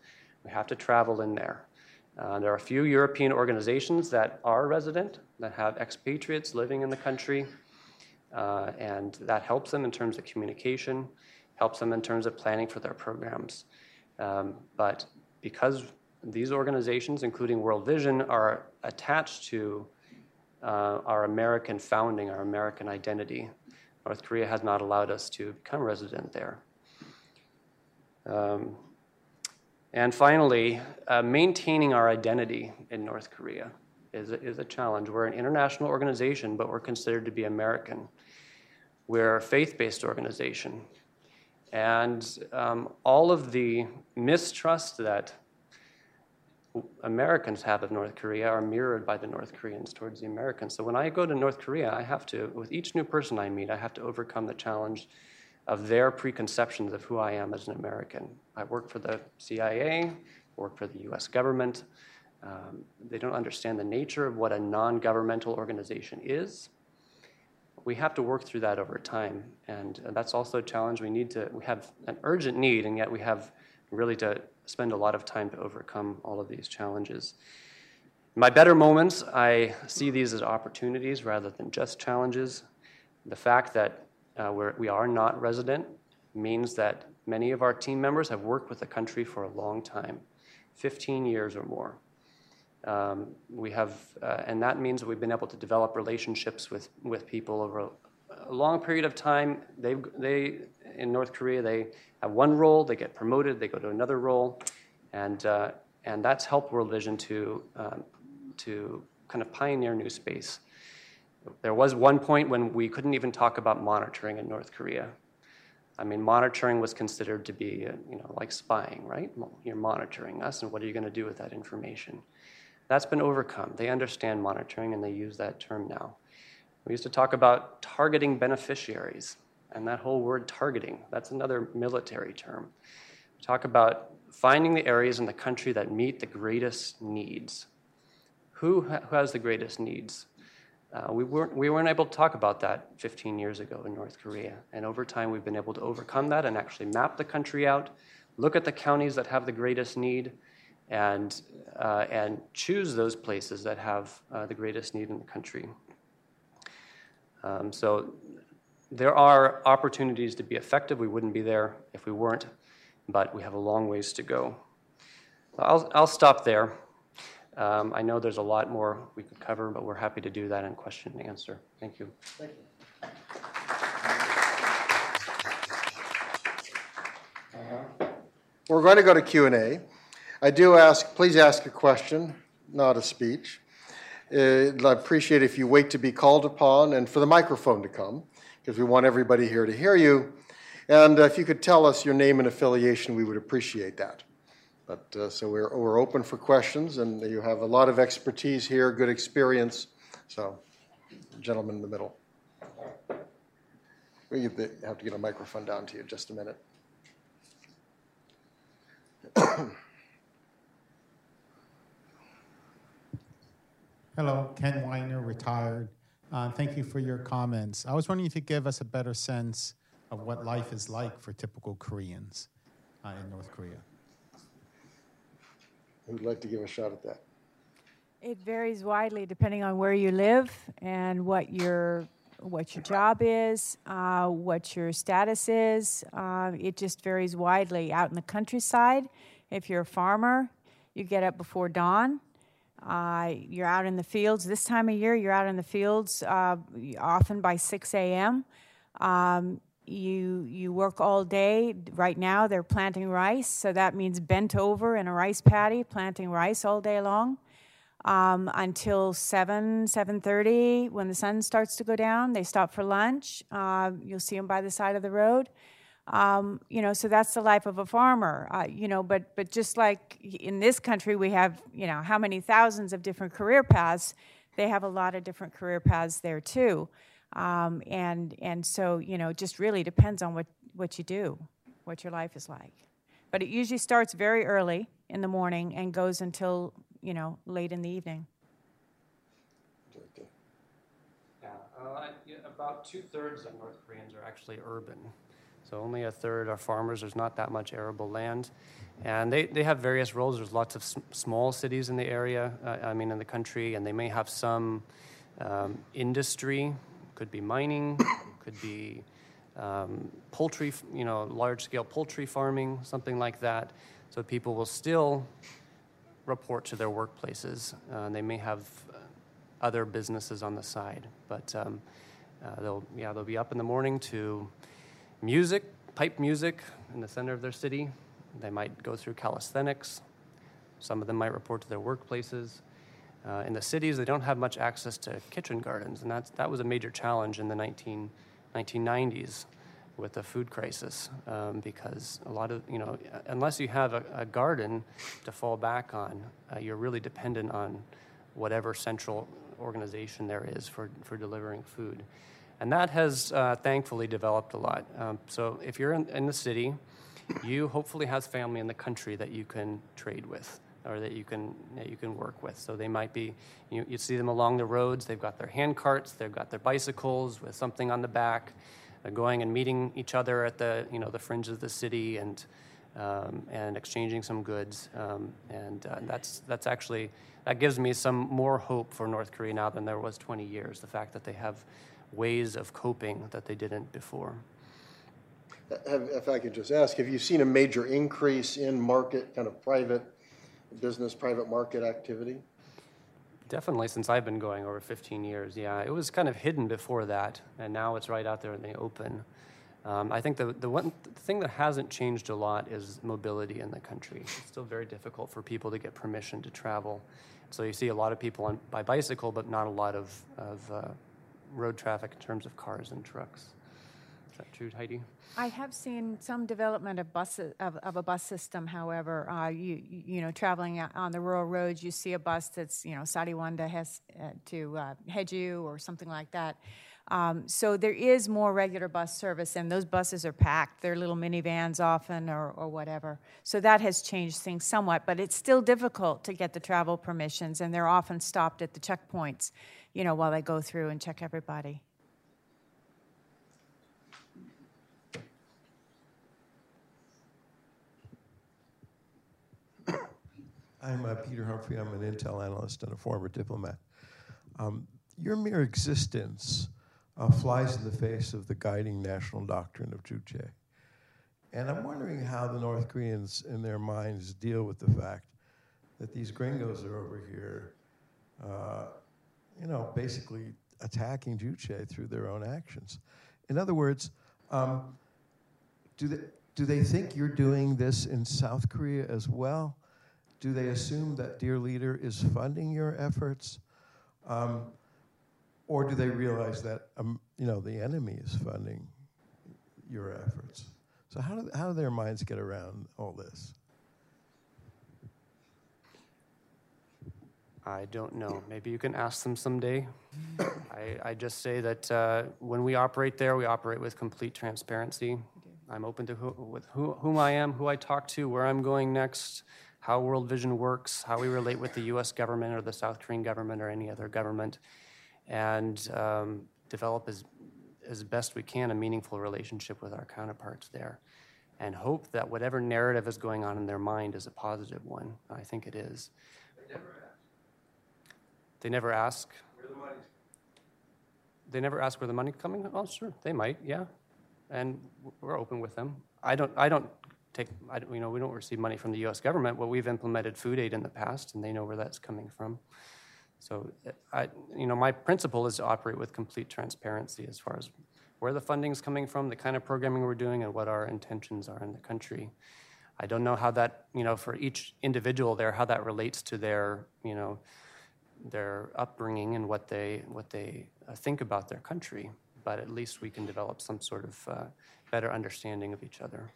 We have to travel in there. Uh, there are a few European organizations that are resident, that have expatriates living in the country, uh, and that helps them in terms of communication, helps them in terms of planning for their programs. Um, but because these organizations, including World Vision, are attached to uh, our American founding, our American identity, North Korea has not allowed us to become resident there. Um, and finally, uh, maintaining our identity in North Korea is a, is a challenge. We're an international organization, but we're considered to be American. We're a faith based organization. And um, all of the mistrust that Americans have of North Korea are mirrored by the North Koreans towards the Americans. So when I go to North Korea, I have to, with each new person I meet, I have to overcome the challenge of their preconceptions of who I am as an American. I work for the CIA, work for the US government. Um, they don't understand the nature of what a non governmental organization is. We have to work through that over time, and that's also a challenge. We need to, we have an urgent need, and yet we have really to spend a lot of time to overcome all of these challenges. In my better moments, I see these as opportunities rather than just challenges. The fact that uh, we're, we are not resident means that many of our team members have worked with the country for a long time 15 years or more. Um, we have, uh, and that means that we've been able to develop relationships with, with people over a, long period of time. They, they, in North Korea, they have one role, they get promoted, they go to another role, and, uh, and that's helped World Vision to, um, to kind of pioneer new space. There was one point when we couldn't even talk about monitoring in North Korea. I mean, monitoring was considered to be, uh, you know, like spying, right? You're monitoring us, and what are you going to do with that information? That's been overcome. They understand monitoring, and they use that term now. We used to talk about targeting beneficiaries, and that whole word targeting, that's another military term. We talk about finding the areas in the country that meet the greatest needs. Who, ha- who has the greatest needs? Uh, we, weren't, we weren't able to talk about that 15 years ago in North Korea. And over time, we've been able to overcome that and actually map the country out, look at the counties that have the greatest need, and, uh, and choose those places that have uh, the greatest need in the country. Um, so there are opportunities to be effective. We wouldn't be there if we weren't, but we have a long ways to go. I'll, I'll stop there. Um, I know there's a lot more we could cover, but we're happy to do that in question and answer. Thank you. Thank you. We're going to go to Q and A. I do ask, please ask a question, not a speech. Uh, I'd appreciate if you wait to be called upon and for the microphone to come, because we want everybody here to hear you. And if you could tell us your name and affiliation, we would appreciate that. But, uh, so we're, we're open for questions, and you have a lot of expertise here, good experience. So, gentleman in the middle. We have to- have to get a microphone down to you, just a minute. Hello, Ken Weiner, retired. Uh, Thank you for your comments. I was wondering if you could give us a better sense of what life is like for typical Koreans uh, in North Korea. Who'd like to give a shot at that? It varies widely depending on where you live and what your what your job is, uh, what your status is. Uh, it just varies widely. Out in the countryside, if you're a farmer, you get up before dawn. Uh, you're out in the fields this time of year. You're out in the fields uh, often by 6 a.m. Um, you you work all day. Right now, they're planting rice, so that means bent over in a rice paddy, planting rice all day long um, until 7 7.30 when the sun starts to go down they stop for lunch uh, you'll see them by the side of the road um, you know so that's the life of a farmer uh, you know but but just like in this country we have you know how many thousands of different career paths they have a lot of different career paths there too um, and and so you know it just really depends on what what you do what your life is like but it usually starts very early in the morning and goes until you know, late in the evening. Yeah, uh, yeah, about two thirds of North Koreans are actually urban. So only a third are farmers. There's not that much arable land. And they, they have various roles. There's lots of s- small cities in the area, uh, I mean, in the country, and they may have some um, industry, could be mining, could be um, poultry, you know, large scale poultry farming, something like that. So people will still report to their workplaces. Uh, they may have uh, other businesses on the side, but um, uh, they'll yeah they'll be up in the morning to music, pipe music in the center of their city. They might go through calisthenics. Some of them might report to their workplaces. Uh, in the cities, they don't have much access to kitchen gardens, and that's, that was a major challenge in the 19, 1990s with the food crisis um, because a lot of, you know, unless you have a, a garden to fall back on, uh, you're really dependent on whatever central organization there is for, for delivering food. And that has uh, thankfully developed a lot. Um, so if you're in, in the city, you hopefully has family in the country that you can trade with or that you can that you can work with. So they might be you, you see them along the roads. They've got their hand carts. They've got their bicycles with something on the back uh, going and meeting each other at the you know the fringe of the city and um, and exchanging some goods um, and uh, that's that's actually that gives me some more hope for North Korea now than there was 20 years. The fact that they have ways of coping that they didn't before. If I could just ask, have you seen a major increase in market, kind of private business, private market activity? Definitely, since I've been going over 15 years, yeah. It was kind of hidden before that, and now it's right out there in the open. Um, I think the, the one the thing that hasn't changed a lot is mobility in the country. It's still very difficult for people to get permission to travel. So you see a lot of people on, by bicycle, but not a lot of, of uh, road traffic in terms of cars and trucks. Is that true, Heidi? I have seen some development of of, of a bus system. However, uh, you you know traveling on the rural roads, you see a bus that's you know Sariwanda has uh, to uh, Jeju or something like that. Um, so there is more regular bus service, and those buses are packed. They're little minivans often, or, or whatever. So that has changed things somewhat, but it's still difficult to get the travel permissions, and they're often stopped at the checkpoints, you know, while they go through and check everybody. I'm uh, Peter Humphrey. I'm an intel analyst and a former diplomat. Um, your mere existence uh, flies in the face of the guiding national doctrine of Juche. And I'm wondering how the North Koreans, in their minds, deal with the fact that these gringos are over here, uh, you know, basically attacking Juche through their own actions. In other words, um, do, they, do they think you're doing this in South Korea as well? Do they assume that Dear Leader is funding your efforts? Um, or do they realize that um, you know the enemy is funding your efforts? So how do, how do their minds get around all this? I don't know. Maybe you can ask them someday. I, I just say that uh, when we operate there, we operate with complete transparency. I'm open to who, with who, whom I am, who I talk to, where I'm going next how World Vision works, how we relate with the US government or the South Korean government or any other government, and um, develop as, as best we can a meaningful relationship with our counterparts there. And hope that whatever narrative is going on in their mind is a positive one. I think it is. They never ask. Where the money? They never ask where the money's coming. Oh, sure, they might, yeah, and we're open with them. I don't. I don't take. I don't, you know, we don't receive money from the U.S. government, but we've implemented food aid in the past, and they know where that's coming from. So, I, you know, my principle is to operate with complete transparency as far as where the funding's coming from, the kind of programming we're doing, and what our intentions are in the country. I don't know how that, you know, for each individual there, how that relates to their, you know, their upbringing and what they what they uh, think about their country. But at least we can develop some sort of uh, better understanding of each other.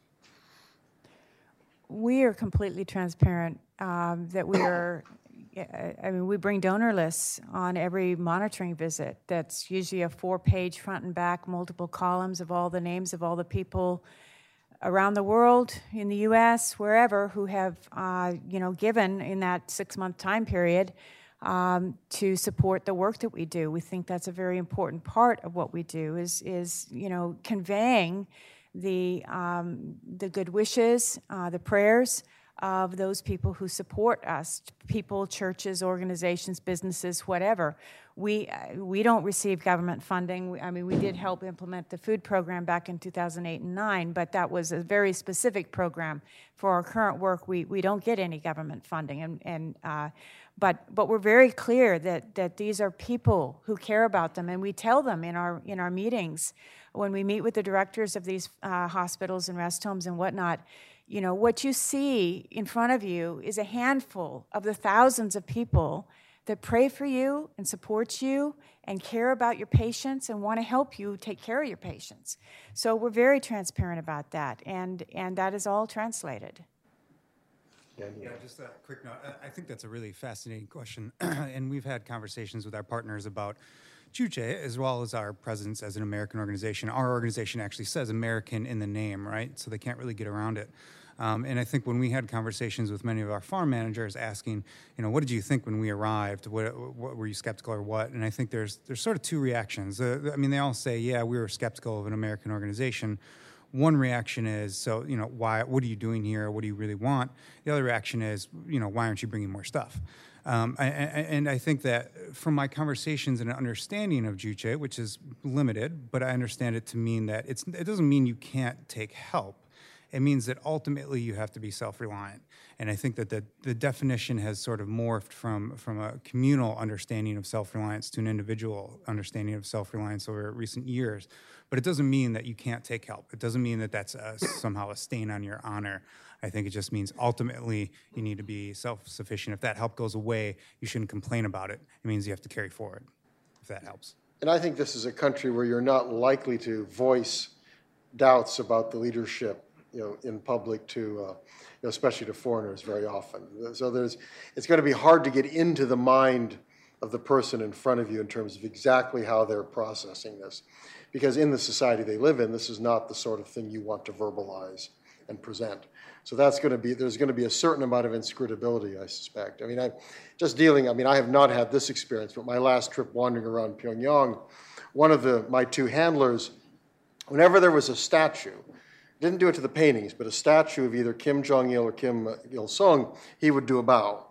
We are completely transparent um, that we are. I mean, we bring donor lists on every monitoring visit. That's usually a four-page front and back, multiple columns of all the names of all the people around the world, in the U.S., wherever, who have, uh, you know, given in that six-month time period um, to support the work that we do. We think that's a very important part of what we do is, is you know, conveying the, um, the good wishes, uh, the prayers of those people who support us people, churches, organizations, businesses, whatever. We, uh, we don't receive government funding. We, I mean, we did help implement the food program back in 2008 and 9, but that was a very specific program. For our current work, we, we don't get any government funding. And, and uh, but but we're very clear that that these are people who care about them, and we tell them in our in our meetings when we meet with the directors of these uh, hospitals and rest homes and whatnot. You know what you see in front of you is a handful of the thousands of people that pray for you and support you and care about your patients and want to help you take care of your patients. So we're very transparent about that, and and that is all translated. Yeah, just a quick note. I think that's a really fascinating question. and we've had conversations with our partners about Juche as well as our presence as an American organization. Our organization actually says American in the name, right? So they can't really get around it. Um, and I think when we had conversations with many of our farm managers asking, you know, what did you think when we arrived? What, what were you skeptical or what? And I think there's there's sort of two reactions. Uh, I mean, they all say, yeah, we were skeptical of an American organization one reaction is, so, you know, why, what are you doing here? What do you really want? The other reaction is, you know, why aren't you bringing more stuff? Um, I, I, and I think that from my conversations and understanding of Juche, which is limited, but I understand it to mean that it doesn't mean you can't take help. It means that ultimately you have to be self-reliant. And I think that the, the definition has sort of morphed from, from a communal understanding of self-reliance to an individual understanding of self-reliance over recent years, but it doesn't mean that you can't take help. It doesn't mean that that's a, somehow a stain on your honor. I think it just means ultimately you need to be self sufficient. If that help goes away, you shouldn't complain about it. It means you have to carry forward, if that helps. And I think this is a country where you're not likely to voice doubts about the leadership, you know, in public to, uh, you know, especially to foreigners very often. So there's, it's going to be hard to get into the mind of the person in front of you in terms of exactly how they're processing this because in the society they live in, this is not the sort of thing you want to verbalize and present. So that's going to be, there's going to be a certain amount of inscrutability, I suspect. I mean, I just dealing, I mean, I have not had this experience, but my last trip wandering around Pyongyang, one of the, my two handlers, whenever there was a statue, didn't do it to the paintings, but a statue of either Kim Jong il or Kim Il sung, he would do a bow.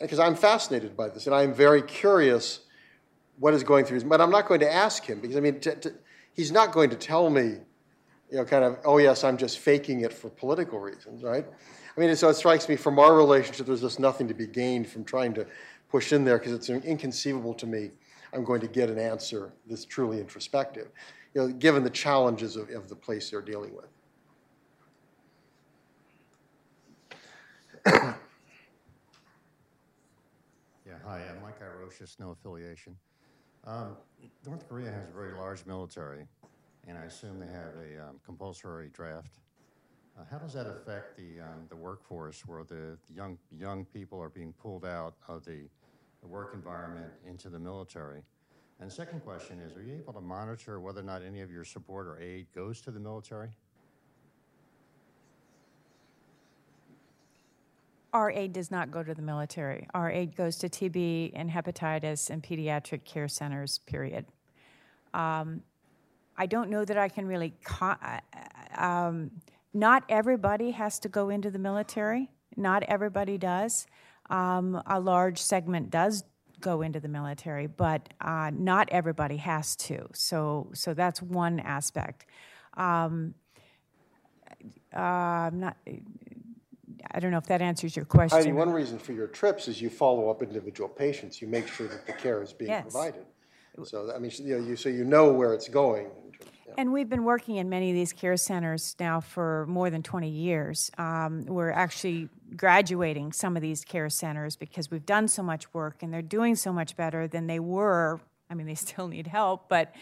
Because I'm fascinated by this, and I'm very curious what is going through his but I'm not going to ask him because I mean he's not going to tell me you know kind of oh yes I'm just faking it for political reasons right I mean so it strikes me from our relationship there's just nothing to be gained from trying to push in there because it's inconceivable to me I'm going to get an answer that's truly introspective you know given the challenges of, of the place they're dealing with yeah hi I'm Mike Irocious no affiliation um, North Korea has a very large military, and I assume they have a um, compulsory draft. Uh, how does that affect the um, the workforce, where the young young people are being pulled out of the, the work environment into the military? And second question is, are you able to monitor whether or not any of your support or aid goes to the military? our aid does not go to the military. Our aid goes to TB and hepatitis and pediatric care centers, period. Um, I don't know that I can really. Co- uh, um, not everybody has to go into the military. Not everybody does. Um, a large segment does go into the military, but uh, not everybody has to. So, so that's one aspect. Um, uh, I'm not. I don't know if that answers your question. Heidi, one reason for your trips is you follow up individual patients. You make sure that the care is being Yes. provided. So, I mean, you know, you, so you know where it's going. Yeah. And we've been working in many of these care centers now for more than 20 years. Um, we're actually graduating some of these care centers because we've done so much work and they're doing so much better than they were. I mean, they still need help, but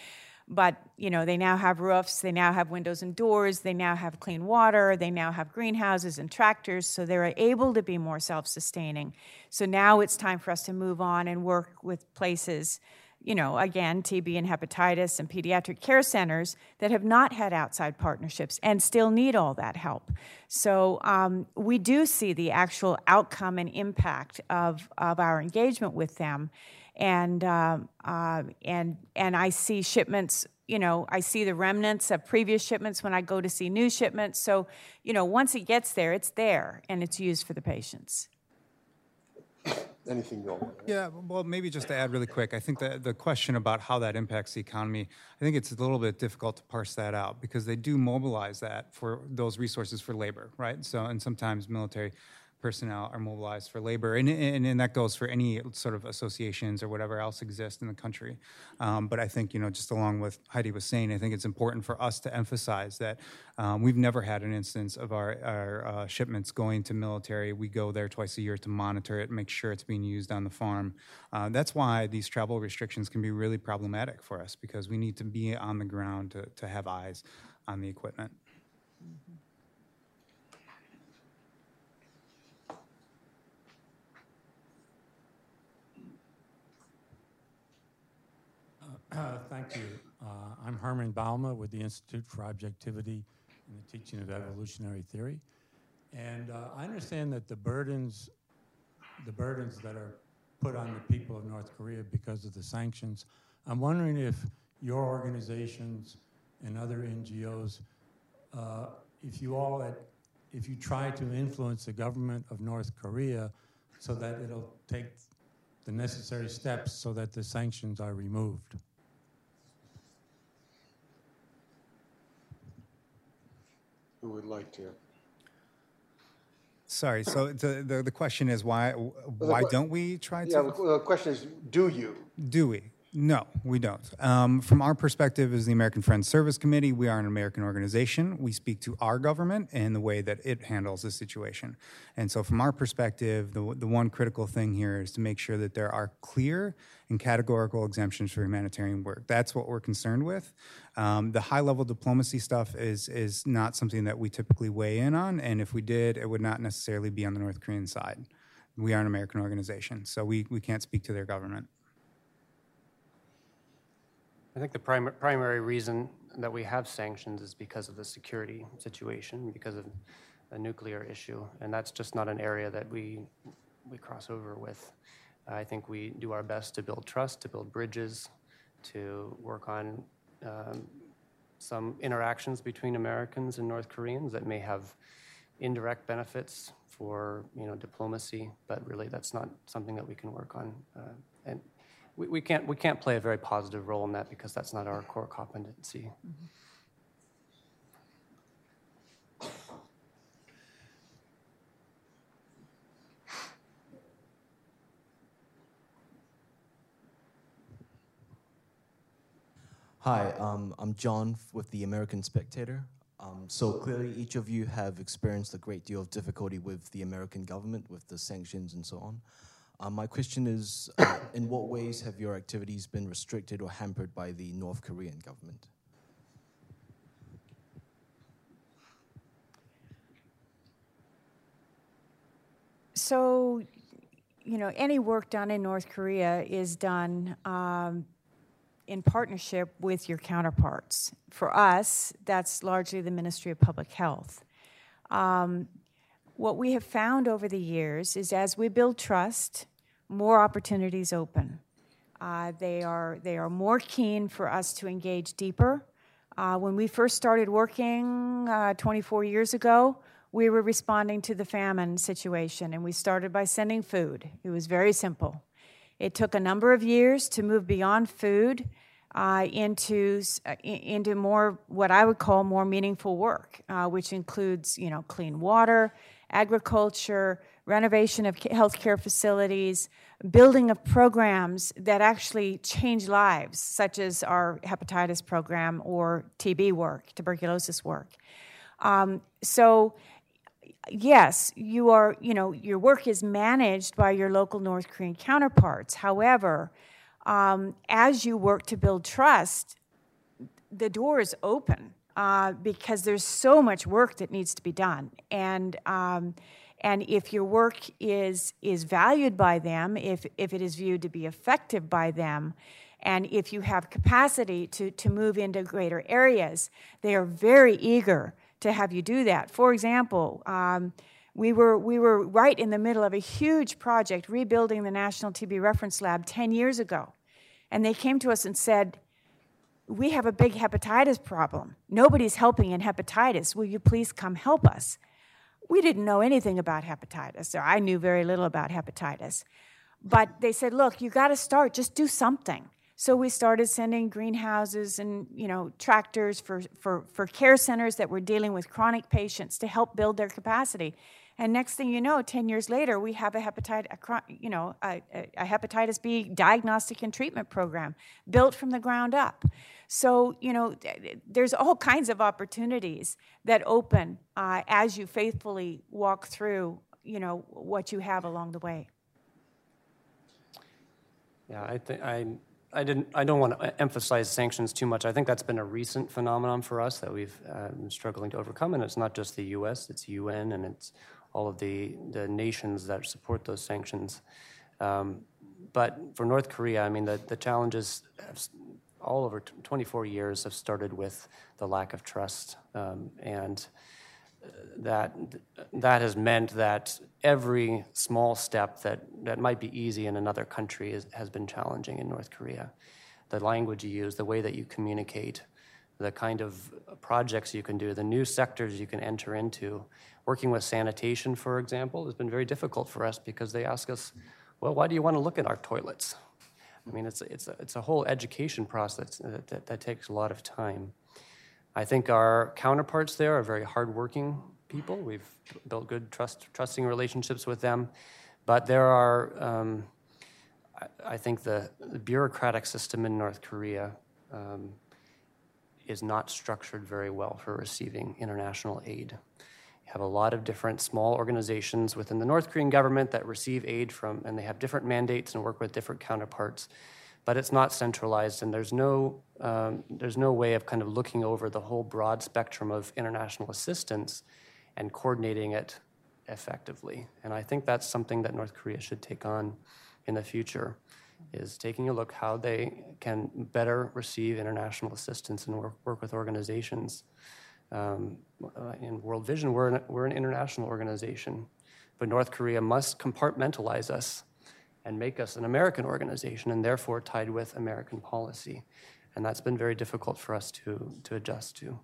but you know they now have roofs, they now have windows and doors, they now have clean water, they now have greenhouses and tractors, so they're able to be more self-sustaining. So now it's time for us to move on and work with places you know, again, TB and hepatitis and pediatric care centers that have not had outside partnerships and still need all that help. So um, we do see the actual outcome and impact of, of our engagement with them. And, um, uh, and, and I see shipments, you know, I see the remnants of previous shipments when I go to see new shipments. So, you know, once it gets there, it's there and it's used for the patients. Anything you want. Yeah, well, maybe just to add really quick, I think that the question about how that impacts the economy, I think it's a little bit difficult to parse that out because they do mobilize that for those resources for labor, right? So, and sometimes military personnel are mobilized for labor, and, and, and that goes for any sort of associations or whatever else exists in the country. Um, but I think, you know, just along with Heidi was saying, I think it's important for us to emphasize that um, we've never had an instance of our, our uh, shipments going to military. We go there twice a year to monitor it, make sure it's being used on the farm. Uh, that's why these travel restrictions can be really problematic for us because we need to be on the ground to, to have eyes on the equipment. Uh, Thank you. Uh, I'm Herman Balma with the Institute for Objectivity in the Teaching of Evolutionary Theory. And uh, I understand that the burdens, the burdens that are put on the people of North Korea because of the sanctions, I'm wondering if your organizations and other NGOs, uh, if you all, at, if you try to influence the government of North Korea so that it'll take the necessary steps so that the sanctions are removed. Who would like to? Sorry, so the, the, the question is why, why don't we try Yeah, to? the the question is, do you? Do we? No, we don't. Um, from our perspective as the American Friends Service Committee, we are an American organization. We speak to our government and the way that it handles the situation. And so, from our perspective, the, the one critical thing here is to make sure that there are clear and categorical exemptions for humanitarian work. That's what we're concerned with. Um, the high level diplomacy stuff is, is not something that we typically weigh in on. And if we did, it would not necessarily be on the North Korean side. We are an American organization, so we, we can't speak to their government. I think the prim- primary reason that we have sanctions is because of the security situation, because of a nuclear issue, and that's just not an area that we we cross over with. I think we do our best to build trust, to build bridges, to work on um, some interactions between Americans and North Koreans that may have indirect benefits for you know diplomacy, but really that's not something that we can work on. Uh, and we, we can't we can't play a very positive role in that because that's not our core competency. Hi, um, I'm John with the American Spectator. Um, so clearly, each of you have experienced a great deal of difficulty with the American government, with the sanctions and so on. Um, my question is uh, In what ways have your activities been restricted or hampered by the North Korean government? So, you know, any work done in North Korea is done um, in partnership with your counterparts. For us, that's largely the Ministry of Public Health. Um, what we have found over the years is as we build trust, more opportunities open. Uh, they, are, they are more keen for us to engage deeper. Uh, when we first started working uh, 24 years ago, we were responding to the famine situation, and we started by sending food. It was very simple. It took a number of years to move beyond food uh, into uh, into more what I would call more meaningful work, uh, which includes you know clean water, agriculture, renovation of healthcare facilities, building of programs that actually change lives, such as our hepatitis program or TB work, tuberculosis work. Um, so yes, you are, you know, your work is managed by your local North Korean counterparts. However, um, as you work to build trust, the door is open uh, because there's so much work that needs to be done. And um, and if your work is is valued by them, if if it is viewed to be effective by them, and if you have capacity to to move into greater areas, they are very eager to have you do that. For example. Um, we were, we were right in the middle of a huge project rebuilding the National TB Reference Lab 10 years ago. And they came to us and said, We have a big hepatitis problem. Nobody's helping in hepatitis. Will you please come help us? We didn't know anything about hepatitis, or I knew very little about hepatitis. But they said, Look, you got to start, just do something. So we started sending greenhouses and you know tractors for, for, for care centers that were dealing with chronic patients to help build their capacity. And next thing you know, 10 years later, we have a hepatitis, you know, a, a, hepatitis B diagnostic and treatment program built from the ground up. So, you know, there's all kinds of opportunities that open uh, as you faithfully walk through, you know, what you have along the way. Yeah, I think I I didn't. I don't want to emphasize sanctions too much. I think that's been a recent phenomenon for us that we've uh, been struggling to overcome, and it's not just the U.S. It's UN and it's all of the the nations that support those sanctions. Um, but for North Korea, I mean, the the challenges all over 24 years have started with the lack of trust, um, and that that has meant that every small step that, that might be easy in another country is, has been challenging in North Korea. The language you use, the way that you communicate, the kind of projects you can do, the new sectors you can enter into. Working with sanitation, for example, has been very difficult for us because they ask us, well, why do you want to look at our toilets? I mean, it's, it's, a, it's a whole education process that, that, that takes a lot of time. I think our counterparts there are very hardworking people. We've built good trust, trusting relationships with them. But there are, um, I, I, think, the, the, bureaucratic system in North Korea um, is not structured very well for receiving international aid. You have a lot of different small organizations within the North Korean government that receive aid from, and they have different mandates and work with different counterparts but it's not centralized, and there's no um, there's no way of kind of looking over the whole broad spectrum of international assistance and coordinating it effectively. And I think that's something that North Korea should take on in the future, is taking a look how they can better receive international assistance and work, work with organizations. Um, in World Vision, we're an, we're an international organization, but North Korea must compartmentalize us and make us an American organization and therefore tied with American policy. And that's been very difficult for us to, to adjust to.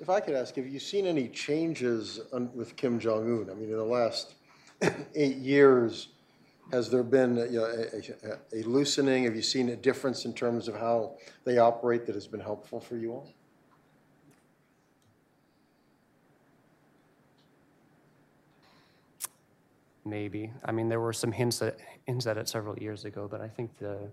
If I could ask, have you seen any changes on, with Kim Jong un? I mean, in the last eight years, has there been you know, a, a, a, loosening? Have you seen a difference in terms of how they operate that has been helpful for you all? Maybe. I mean, there were some hints at, hints at it several years ago, but I think the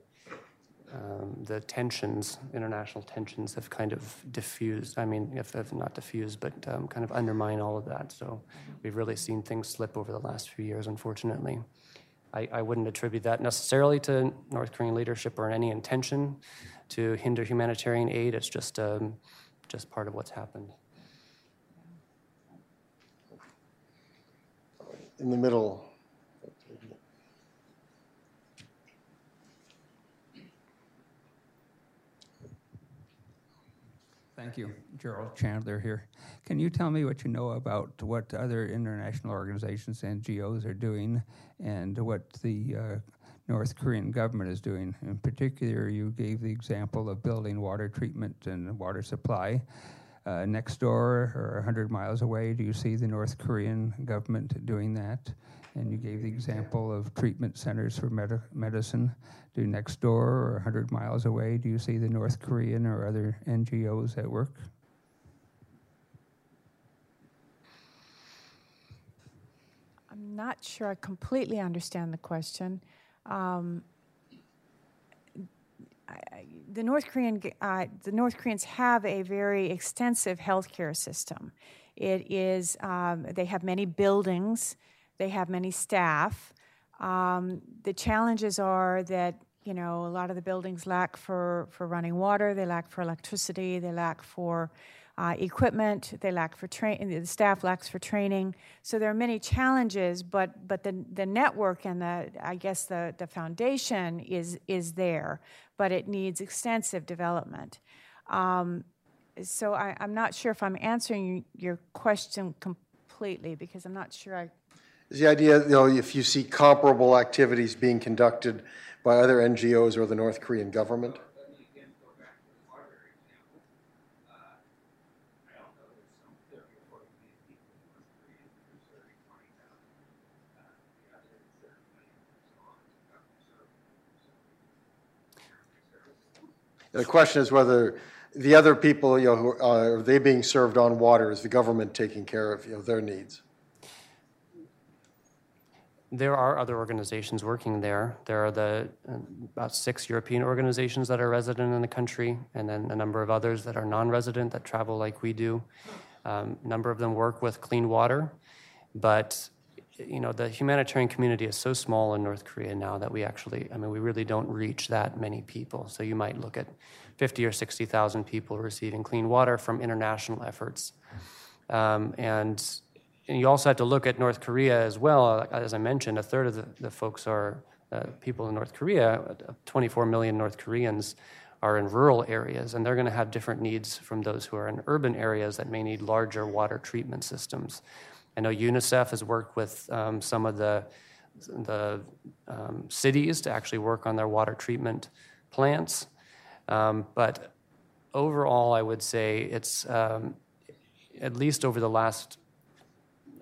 um, the tensions, international tensions, have kind of diffused. I mean, if, not diffused, but um, kind of undermine all of that. So we've really seen things slip over the last few years, unfortunately. I, I wouldn't attribute that necessarily to North Korean leadership or any intention to hinder humanitarian aid. It's just um, just part of what's happened. In the middle, Thank you. Gerald Chandler here. Can you tell me what you know about what other international organizations, and NGOs, are doing and what the uh, North Korean government is doing? In particular, you gave the example of building water treatment and water supply. Uh, next door or 100 miles away? Do you see the North Korean government doing that? And you gave the example of treatment centers for med- medicine. Do next door or 100 miles away, do you see the North Korean or other NGOs at work? I'm not sure I completely understand the question. Um, the North Korean, uh, the North Koreans have a very extensive healthcare system. It is, um, they have many buildings, they have many staff. Um, the challenges are that you know a lot of the buildings lack for for running water, they lack for electricity, they lack for uh, equipment, they lack for train. The staff lacks for training. So there are many challenges, but but the the network and the I guess the the foundation is is there, but it needs extensive development. Um, so I, I'm not sure if I'm answering your question completely because I'm not sure I Is the idea, you know, if you see comparable activities being conducted by other NGOs or the North Korean government? The question is whether the other people, you know, who are, they being served on water? Is the government taking care of, you know, their needs? There are other organizations working there. There are the uh, about six European organizations that are resident in the country, and then a number of others that are non-resident that travel like we do. Um, a number of them work with clean water, but you know the humanitarian community is so small in North Korea now that we actually, I mean, we really don't reach that many people. So you might look at 50 or 60,000 people receiving clean water from international efforts, um, and and you also have to look at North Korea as well. As I mentioned, a third of the, the folks are uh, people in North Korea. Uh, 24 million North Koreans are in rural areas, and they're going to have different needs from those who are in urban areas that may need larger water treatment systems. I know UNICEF has worked with um, some of the the um, cities to actually work on their water treatment plants, um, but overall, I would say it's um, at least over the last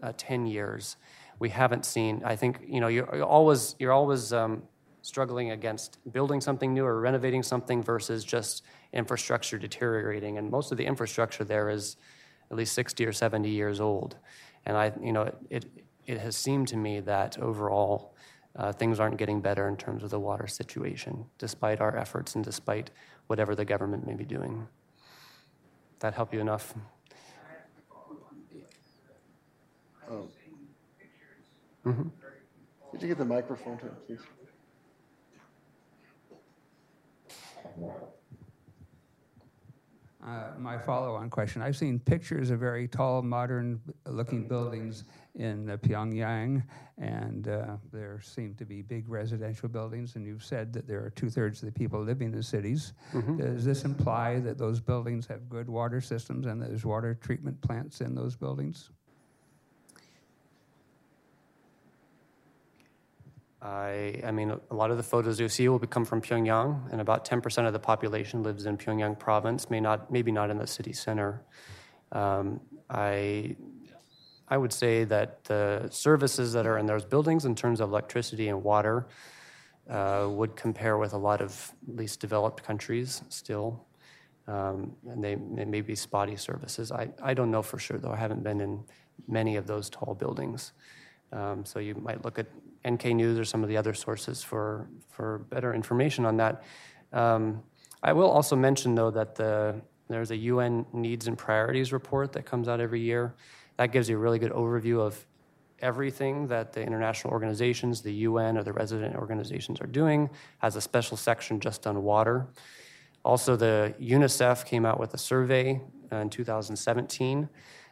uh, 10 years, we haven't seen, I think, you know, you're, always, you're always um, struggling against building something new or renovating something versus just infrastructure deteriorating. And most of the infrastructure there is at least 60 or 70 years old. And I, you know, it, it it has seemed to me that overall uh, things aren't getting better in terms of the water situation, despite our efforts and despite whatever the government may be doing. That help you enough? Could you get the microphone to him, please? Uh, my follow-on question: I've seen pictures of very tall, modern-looking buildings in uh, Pyongyang, and uh, there seem to be big residential buildings. And you've said that there are two-thirds of the people living in cities. Does this imply that those buildings have good water systems and there's water treatment plants in those buildings? I, I mean, a lot of the photos you see will come from Pyongyang, and about 10% of the population lives in Pyongyang province, may not, maybe not in the city center. Um, I, I would say that the services that are in those buildings in terms of electricity and water uh, would compare with a lot of least developed countries still. Um, and they, they may be spotty services. I, I don't know for sure, though. I haven't been in many of those tall buildings. Um, so you might look at NK News or some of the other sources for, for better information on that. Um, I will also mention, though, that the, there's a UN Needs and Priorities report that comes out every year. That gives you a really good overview of everything that the international organizations, the UN or the resident organizations are doing, has a special section just on water. Also, the UNICEF came out with a survey in 2017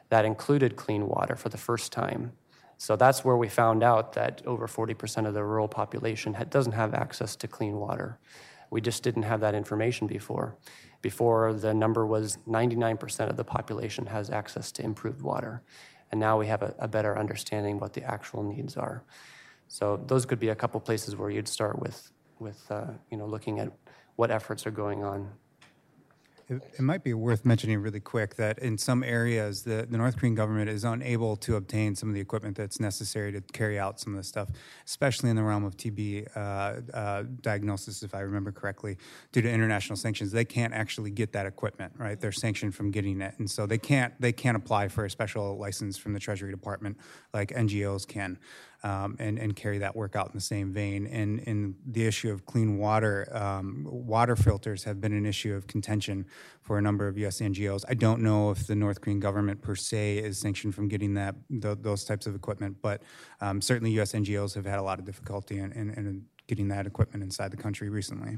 that included clean water for the first time. So that's where we found out that over 40% of the rural population doesn't have access to clean water. We just didn't have that information before. Before, the number was 99% of the population has access to improved water. And now we have a, a better understanding what the actual needs are. So those could be a couple places where you'd start with, with uh, you know, looking at what efforts are going on. It, it might be worth mentioning really quick that in some areas, the, the North Korean government is unable to obtain some of the equipment that's necessary to carry out some of this stuff, especially in the realm of TB uh, uh, diagnosis, if I remember correctly, due to international sanctions. They can't actually get that equipment, right? They're sanctioned from getting it, and so they can't they can't apply for a special license from the Treasury Department like NGOs can um, and, and carry that work out in the same vein. And, and the issue of clean water, um, water filters have been an issue of contention for a number of U.S. NGOs. I don't know if the North Korean government per se is sanctioned from getting that th- those types of equipment, but um, certainly U.S. NGOs have had a lot of difficulty in, in, in getting that equipment inside the country recently.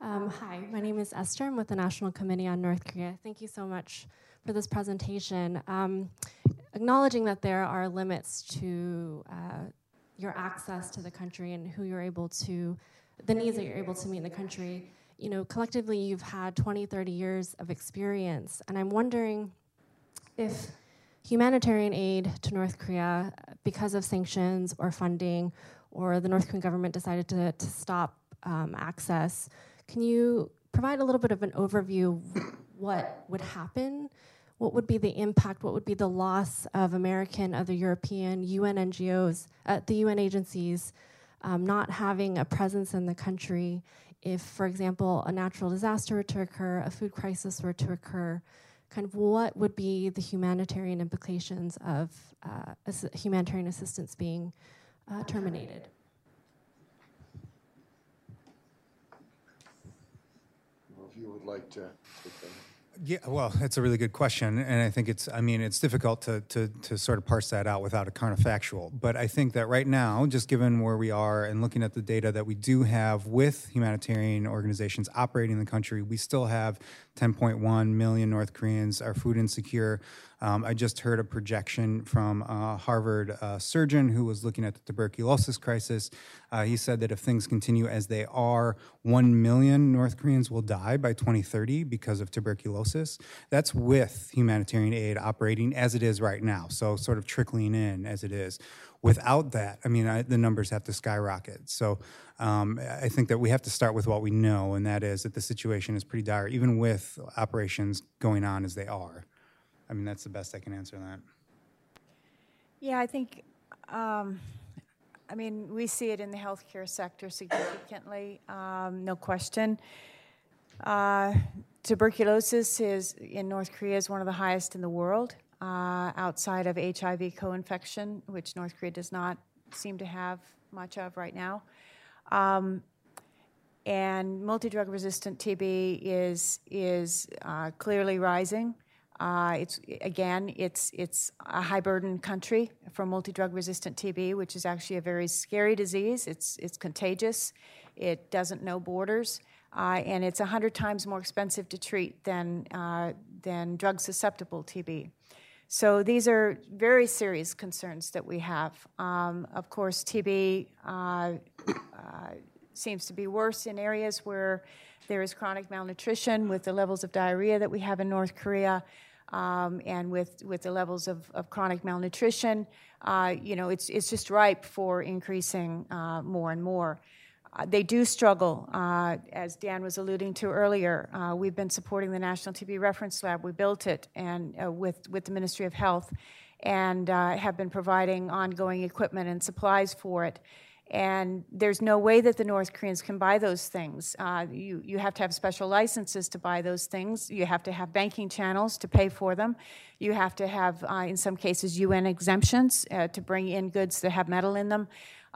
Um, hi, my name is Esther. I'm with the National Committee on North Korea. Thank you so much for this presentation. Um, acknowledging that there are limits to uh, your access to the country and who you're able to, the needs that you're able to meet in the country, you know, collectively you've had 20, 30 years of experience. And I'm wondering if humanitarian aid to North Korea, because of sanctions or funding, or the North Korean government decided to, to stop um, access, can you provide a little bit of an overview what would happen? What would be the impact? What would be the loss of American, other European, UN NGOs, uh, the UN agencies um, not having a presence in the country if, for example, a natural disaster were to occur, a food crisis were to occur? Kind of what would be the humanitarian implications of uh, humanitarian assistance being uh, terminated? You would like to. Yeah, well, it's a really good question, and I think it's. I mean, it's difficult to to to sort of parse that out without a counterfactual. But I think that right now, just given where we are and looking at the data that we do have with humanitarian organizations operating in the country, we still have 10.1 million North Koreans are food insecure. Um, I just heard a projection from a Harvard uh, surgeon who was looking at the tuberculosis crisis. Uh, he said that if things continue as they are, 1 million North Koreans will die by 2030 because of tuberculosis. That's with humanitarian aid operating as it is right now, so sort of trickling in as it is. Without that, I mean, I, the numbers have to skyrocket. So um, I think that we have to start with what we know, and that is that the situation is pretty dire, even with operations going on as they are. I mean, that's the best I can answer that. Yeah, I think, um, I mean, we see it in the healthcare sector significantly, um, no question. Uh, tuberculosis is in North Korea is one of the highest in the world, uh, outside of HIV co-infection, which North Korea does not seem to have much of right now. Um, and multi-drug resistant TB is is uh, clearly rising. Uh, it's again, it's it's a high burden country for multi-drug resistant TB, which is actually a very scary disease. It's it's contagious. It doesn't know borders, uh, and it's hundred times more expensive to treat than uh, than drug susceptible TB. So these are very serious concerns that we have. Um, of course, TB uh, uh, seems to be worse in areas where there is chronic malnutrition with the levels of diarrhea that we have in North Korea um, and with, with the levels of, of chronic malnutrition, uh, you know, it's, it's just ripe for increasing uh, more and more. Uh, they do struggle, uh, as Dan was alluding to earlier. Uh, we've been supporting the National TB Reference Lab. We built it and uh, with, with the Ministry of Health and have been providing ongoing equipment and supplies for it and there's no way that the North Koreans can buy those things. Uh, you, you have to have special licenses to buy those things. You have to have banking channels to pay for them. You have to have, uh, in some cases, UN exemptions uh, to bring in goods that have metal in them.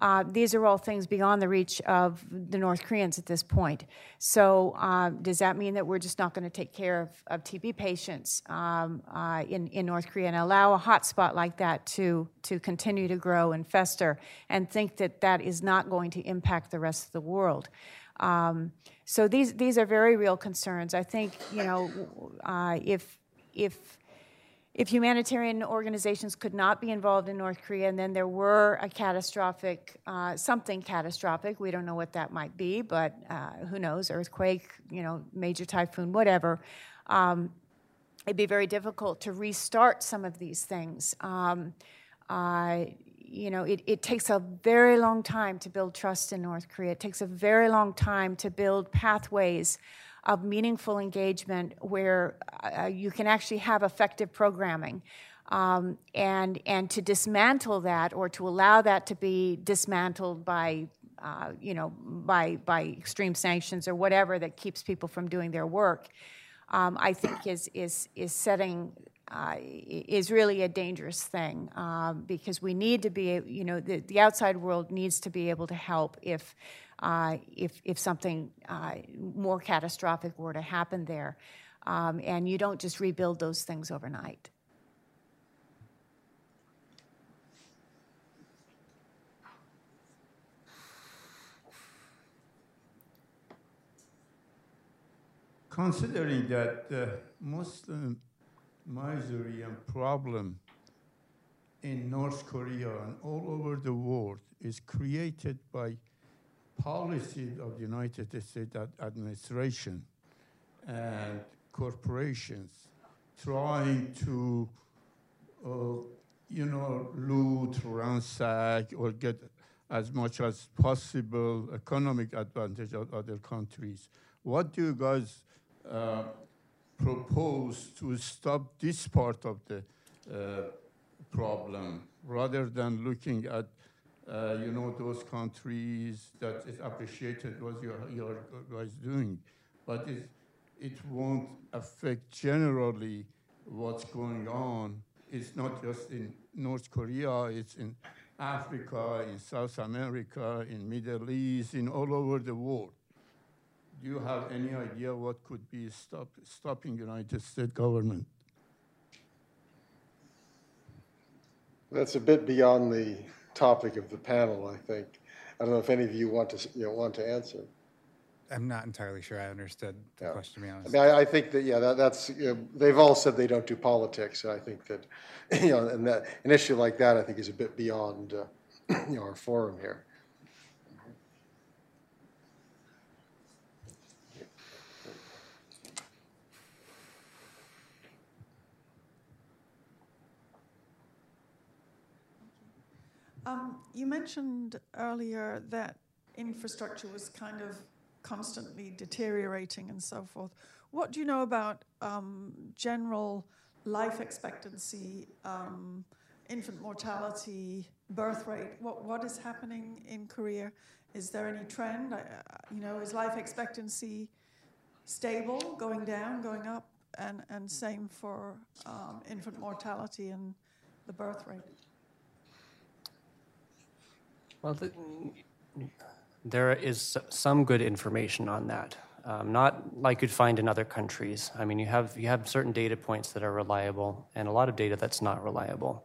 Uh, these are all things beyond the reach of the North Koreans at this point. So, uh, does that mean that we're just not going to take care of, of TB patients um, uh, in, in North Korea and allow a hotspot like that to, to continue to grow and fester and think that that is not going to impact the rest of the world? Um, so these these are very real concerns. I think you know uh, if if if humanitarian organizations could not be involved in North Korea, and then there were a catastrophic, uh, something catastrophic, we don't know what that might be, but uh, who knows, earthquake, you know, major typhoon, whatever. Um, it'd be very difficult to restart some of these things. Um, you know, it, it takes a very long time to build trust in North Korea. It takes a very long time to build pathways of meaningful engagement where uh, you can actually have effective programming. Um, and, and to dismantle that or to allow that to be dismantled by, uh, you know, by, by extreme sanctions or whatever that keeps people from doing their work, um, I think is, is, is setting uh, is really a dangerous thing um, because we need to be, you know, the, the outside world needs to be able to help if, uh, if, if something uh, more catastrophic were to happen there. Um, and you don't just rebuild those things overnight. Considering that the Muslim misery and problem in North Korea and all over the world is created by policies of the United States administration and corporations trying to, uh, you know, loot, ransack, or get as much as possible economic advantage of other countries. What do you guys uh, propose to stop this part of the uh, problem rather than looking at uh, you know those countries that is appreciated what you are guys doing but it, it won't affect generally what's going on it's not just in north korea it's in africa in south america in middle east in all over the world do you have any idea what could be stop, stopping United States government? That's a bit beyond the topic of the panel, I think. I don't know if any of you want to, you know, want to answer. I'm not entirely sure I understood the yeah. question, to be honest. I mean, I, I think that, yeah, that, that's, you know, they've all said they don't do politics. I think that, you know, and that, an issue like that, I think, is a bit beyond, uh, you know, our forum here. Um, you mentioned earlier that infrastructure was kind of constantly deteriorating and so forth. What do you know about um, general life expectancy, um, infant mortality, birth rate? What, what is happening in Korea? Is there any trend? you know, is life expectancy stable, going down, going up, and, and same for um, infant mortality and the birth rate? Well, the, there is some good information on that. Um, not like you'd find in other countries. I mean, you have you have certain data points that are reliable, and a lot of data that's not reliable.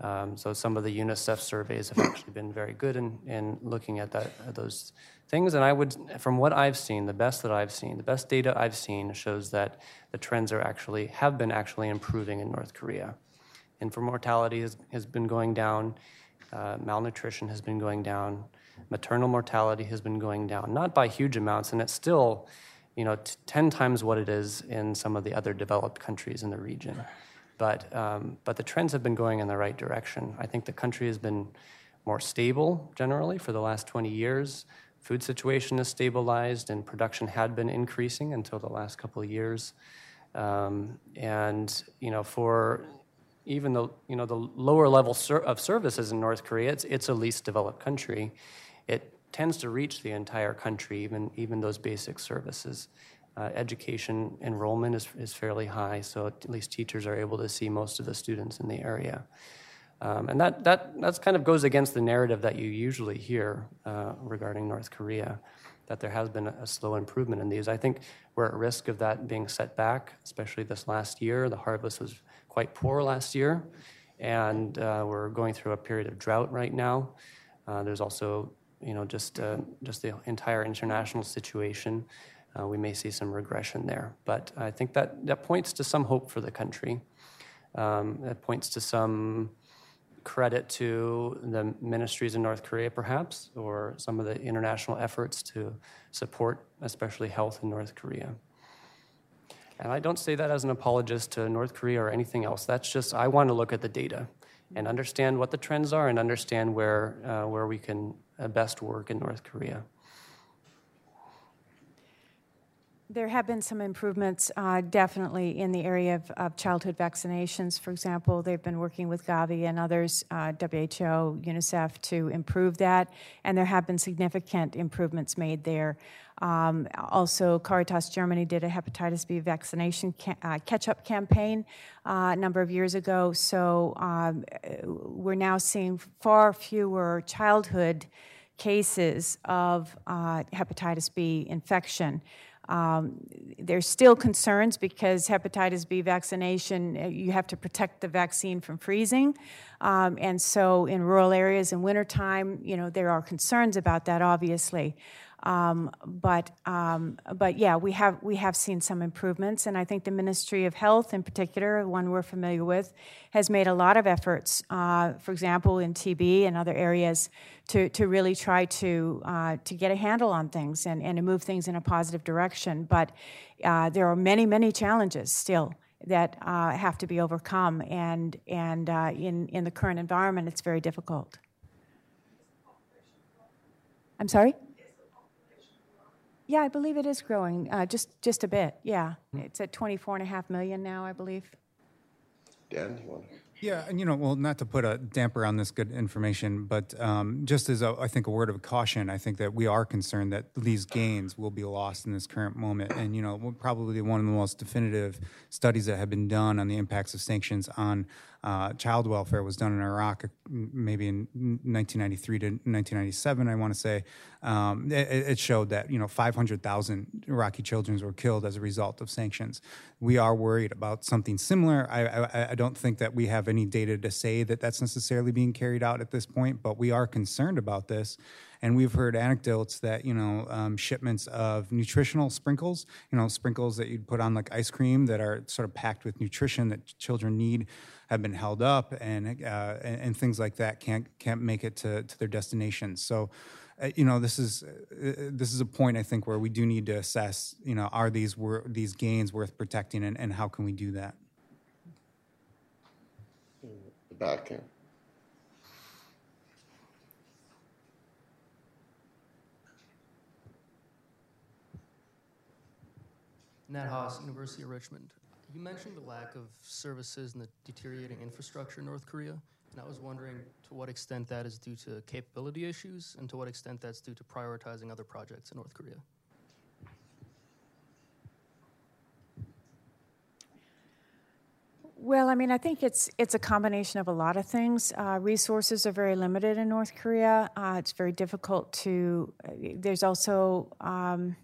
Um, so some of the UNICEF surveys have actually been very good in, in looking at that at those things. And I would, from what I've seen, the best that I've seen, the best data I've seen shows that the trends are actually have been actually improving in North Korea. Infant mortality has, has been going down. Uh, malnutrition has been going down. Maternal mortality has been going down, not by huge amounts, and it's still, you know, t- 10 times what it is in some of the other developed countries in the region. But, um, but the trends have been going in the right direction. I think the country has been more stable generally for the last 20 years. Food situation has stabilized, and production had been increasing until the last couple of years. Um, and you know, for even the you know the lower level ser- of services in North Korea, it's it's a least developed country. It tends to reach the entire country, even even those basic services. Uh, education enrollment is, is fairly high, so at least teachers are able to see most of the students in the area. Um, and that, that that's kind of goes against the narrative that you usually hear uh, regarding North Korea, that there has been a, a, slow improvement in these. I think we're at risk of that being set back, especially this last year. The harvest was quite poor last year, and uh, we're going through a period of drought right now. Uh, there's also, you know, just uh, just the entire international situation. Uh, we may see some regression there, but I think that that points to some hope for the country. Um, that points to some credit to the ministries in North Korea, perhaps, or some of the international efforts to support, especially health in North Korea. And I don't say that as an apologist to North Korea or anything else. That's just, I want to look at the data and understand what the trends are and understand where, uh, where we can uh, best work in North Korea. There have been some improvements, uh, definitely, in the area of, of, childhood vaccinations. For example, they've been working with Gavi and others, uh, WHO, UNICEF, to improve that, and there have been significant improvements made there. Um, also, Caritas Germany did a hepatitis B vaccination ca- uh, catch up campaign uh, a number of years ago, so um, we're now seeing far fewer childhood cases of uh, hepatitis B infection. Um, there's still concerns because hepatitis B vaccination, uh, you have to protect the vaccine from freezing. Um, and so in rural areas in wintertime, you know, there are concerns about that, obviously. Um, but um, but yeah, we have we have seen some improvements, and I think the Ministry of Health, in particular, one we're familiar with, has made a lot of efforts. Uh, for example, in TB and other areas, to to really try to uh, to get a handle on things and and to move things in a positive direction. But uh, there are many many challenges still that uh, have to be overcome, and and uh, in in the current environment, it's very difficult. I'm sorry. Yeah, I believe it is growing, uh, just just a bit. Yeah, it's at 24 and a half million now, I believe. Dan, you want to? Yeah, and you know, well, not to put a damper on this good information, but um, just as a, I think a word of caution, I think that we are concerned that these gains will be lost in this current moment. And you know, probably one of the most definitive studies that have been done on the impacts of sanctions on uh, child welfare was done in Iraq, maybe in 1993 to 1997, I want to say. Um, it, it, showed that you know 500,000 Iraqi children were killed as a result of sanctions. We are worried about something similar. I, I, I don't think that we have any data to say that that's necessarily being carried out at this point, but we are concerned about this. And we've heard anecdotes that, you know, um, shipments of nutritional sprinkles, you know, sprinkles that you'd put on like ice cream that are sort of packed with nutrition that children need have been held up and, uh, and, and, things like that can't, can't make it to, to their destinations. So, uh, you know, this is, uh, this is a point I think where we do need to assess, you know, are these, wor- these gains worth protecting and, and how can we do that? The back here. Nat Haas, University of Richmond. You mentioned the lack of services and the deteriorating infrastructure in North Korea, and I was wondering to what extent that is due to capability issues and to what extent that's due to prioritizing other projects in North Korea. Well, I mean, I think it's it's a combination of a lot of things. Uh, resources are very limited in North Korea. Uh, it's very difficult to. Uh, there's also um,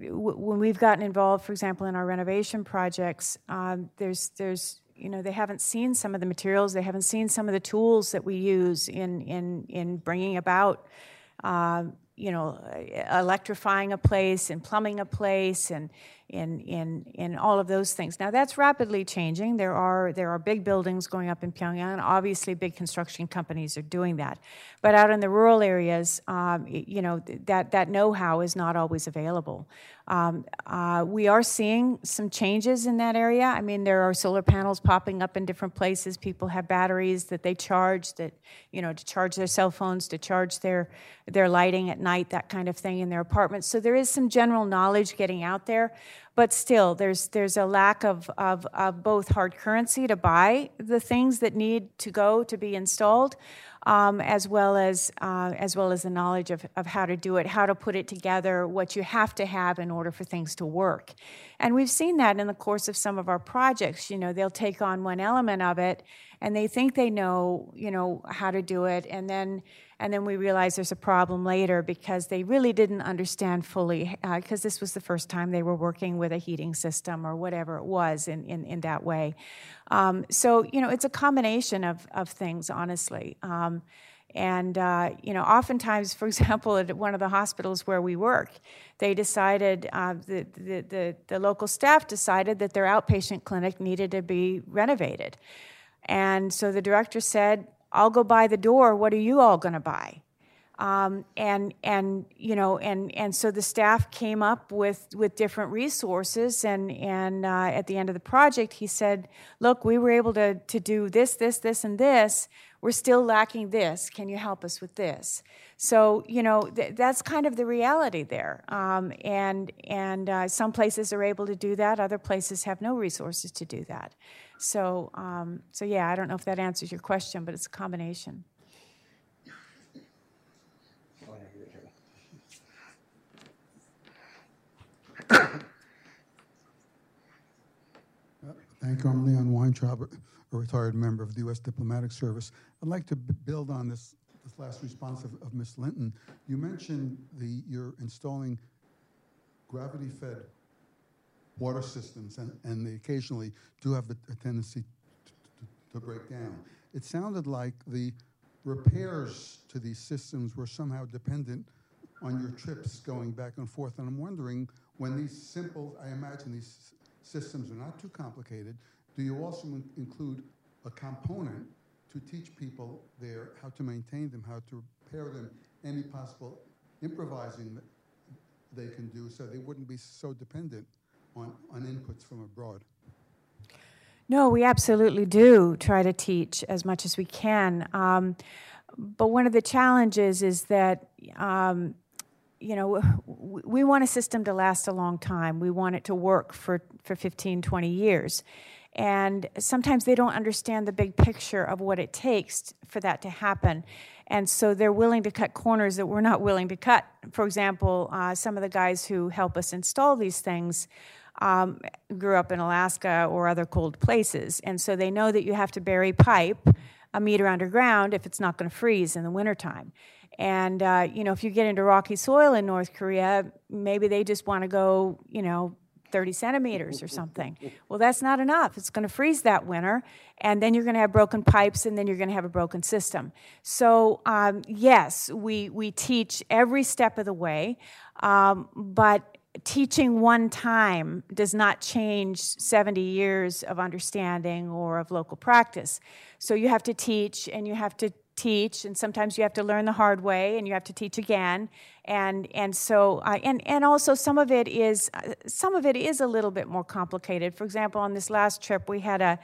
when we've gotten involved, for example, in our renovation projects, um, there's there's you know they haven't seen some of the materials, they haven't seen some of the tools that we use in in in bringing about. Uh, you know, electrifying a place and plumbing a place and in, in, in all of those things. Now that's rapidly changing. There are, there are big buildings going up in Pyongyang. Obviously, big construction companies are doing that. But out in the rural areas, um, you know, that, that know-how is not always available. Um, uh, we are seeing some changes in that area. I mean, there are solar panels popping up in different places. People have batteries that they charge that, you know, to charge their cell phones, to charge their, their lighting at night, that kind of thing in their apartments. So there is some general knowledge getting out there but still there's there's a lack of, of, of, both hard currency to buy the things that need to go to be installed um, as well as uh, as well as the knowledge of, of how to do it how to put it together what you have to have in order for things to work and we've seen that in the course of some of our projects you know they'll take on one element of it and they think they know you know how to do it and then and then we realize there's a problem later because they really didn't understand fully, because uh, this was the first time they were working with a heating system or whatever it was in, in, in that way. Um, so, you know, it's a combination of, of things, honestly. Um, and, uh, you know, oftentimes, for example, at one of the hospitals where we work, they decided, uh, the, the, the, the local staff decided that their outpatient clinic needed to be renovated. And so the director said, I'll go buy the door. What are you all going to buy? Um, and and you know and and so the staff came up with with different resources and and uh, at the end of the project he said look we were able to to do this this this and this. We're still lacking this. Can you help us with this? So you know th- that's kind of the reality there. Um, and and uh, some places are able to do that. Other places have no resources to do that. So um, so yeah i don't know if that answers your question but it's a combination Thank you. I'm Leon Weintraub, a retired member of the U.S. Diplomatic Service. I'd like to build on this, this last response of, of Ms. Linton. You mentioned the, you're installing gravity-fed water systems, and, and they occasionally do have a tendency to, to, to break down. It sounded like the repairs to these systems were somehow dependent on your trips going back and forth. And I'm wondering, when these simple, I imagine these systems are not too complicated, do you also in- include a component to teach people there how to maintain them, how to repair them, any possible improvising they can do so they wouldn't be so dependent on, on inputs from abroad? No, we absolutely do try to teach as much as we can. Um, but one of the challenges is that, um, you know, we want a system to last a long time. We want it to work for, for 15, 20 years. And sometimes they don't understand the big picture of what it takes for that to happen. And so they're willing to cut corners that we're not willing to cut. For example, uh, some of the guys who help us install these things um, grew up in Alaska or other cold places. And so they know that you have to bury pipe a meter underground if it's not going to freeze in the wintertime. And, uh, you know, if you get into rocky soil in North Korea, maybe they just want to go, you know, 30 centimeters or something. Well, that's not enough. It's going to freeze that winter, and then you're going to have broken pipes, and then you're going to have a broken system. So, um, yes, we, we teach every step of the way, um, but teaching one time does not change 70 years of understanding or of local practice. So, you have to teach, and you have to teach and sometimes you have to learn the hard way and you have to teach again and and so uh, and and also some of it is uh, some of it is a little bit more complicated for example on this last trip we had a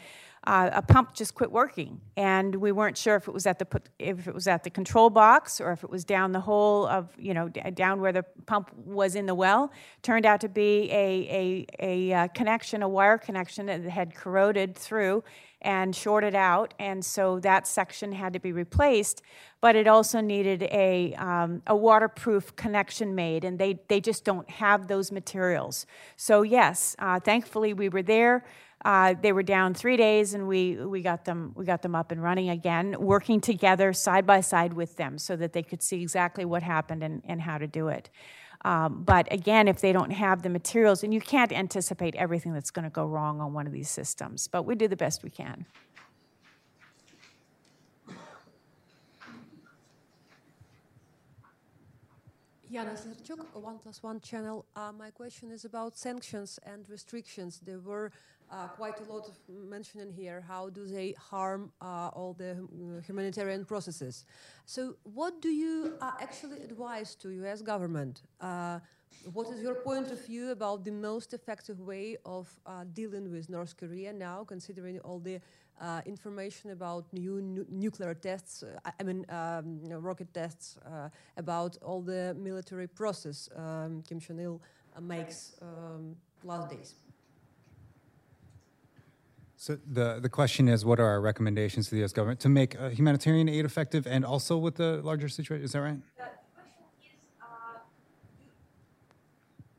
uh, a pump just quit working, and we weren't sure if it was at the if it was at the control box or if it was down the hole of you know down where the pump was in the well. Turned out to be a a, a uh, connection, a wire connection that had corroded through and shorted out, and so that section had to be replaced. But it also needed a um, a waterproof connection made, and they they just don't have those materials. So yes, uh, thankfully we were there. Uh, they were down three days, and we, we got them we got them up and running again, working together side by side with them, so that they could see exactly what happened and, and how to do it. Um, but again, if they don't have the materials, and you can't anticipate everything that's going to go wrong on one of these systems, but we do the best we can. Yana Slerchuk, One Plus One channel. Uh, my question is about sanctions and restrictions. There were uh, quite a lot of mentioning here. How do they harm uh, all the hum- humanitarian processes? So, what do you uh, actually advise to U.S. government? Uh, what is your point of view about the most effective way of uh, dealing with North Korea now, considering all the uh, information about new nu- nuclear tests, uh, I- mean, um, you know, rocket tests, uh, about all the military process um, Kim Jong il uh, makes um, last days. So the, the question is, what are our recommendations to the U.S. government to make uh, humanitarian aid effective and also with the larger situation? Is that right?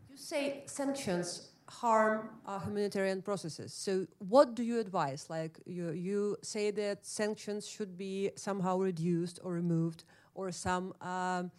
You say sanctions harm uh, humanitarian processes. So, what do you advise? Like, you, you say that sanctions should be somehow reduced or removed, or some um,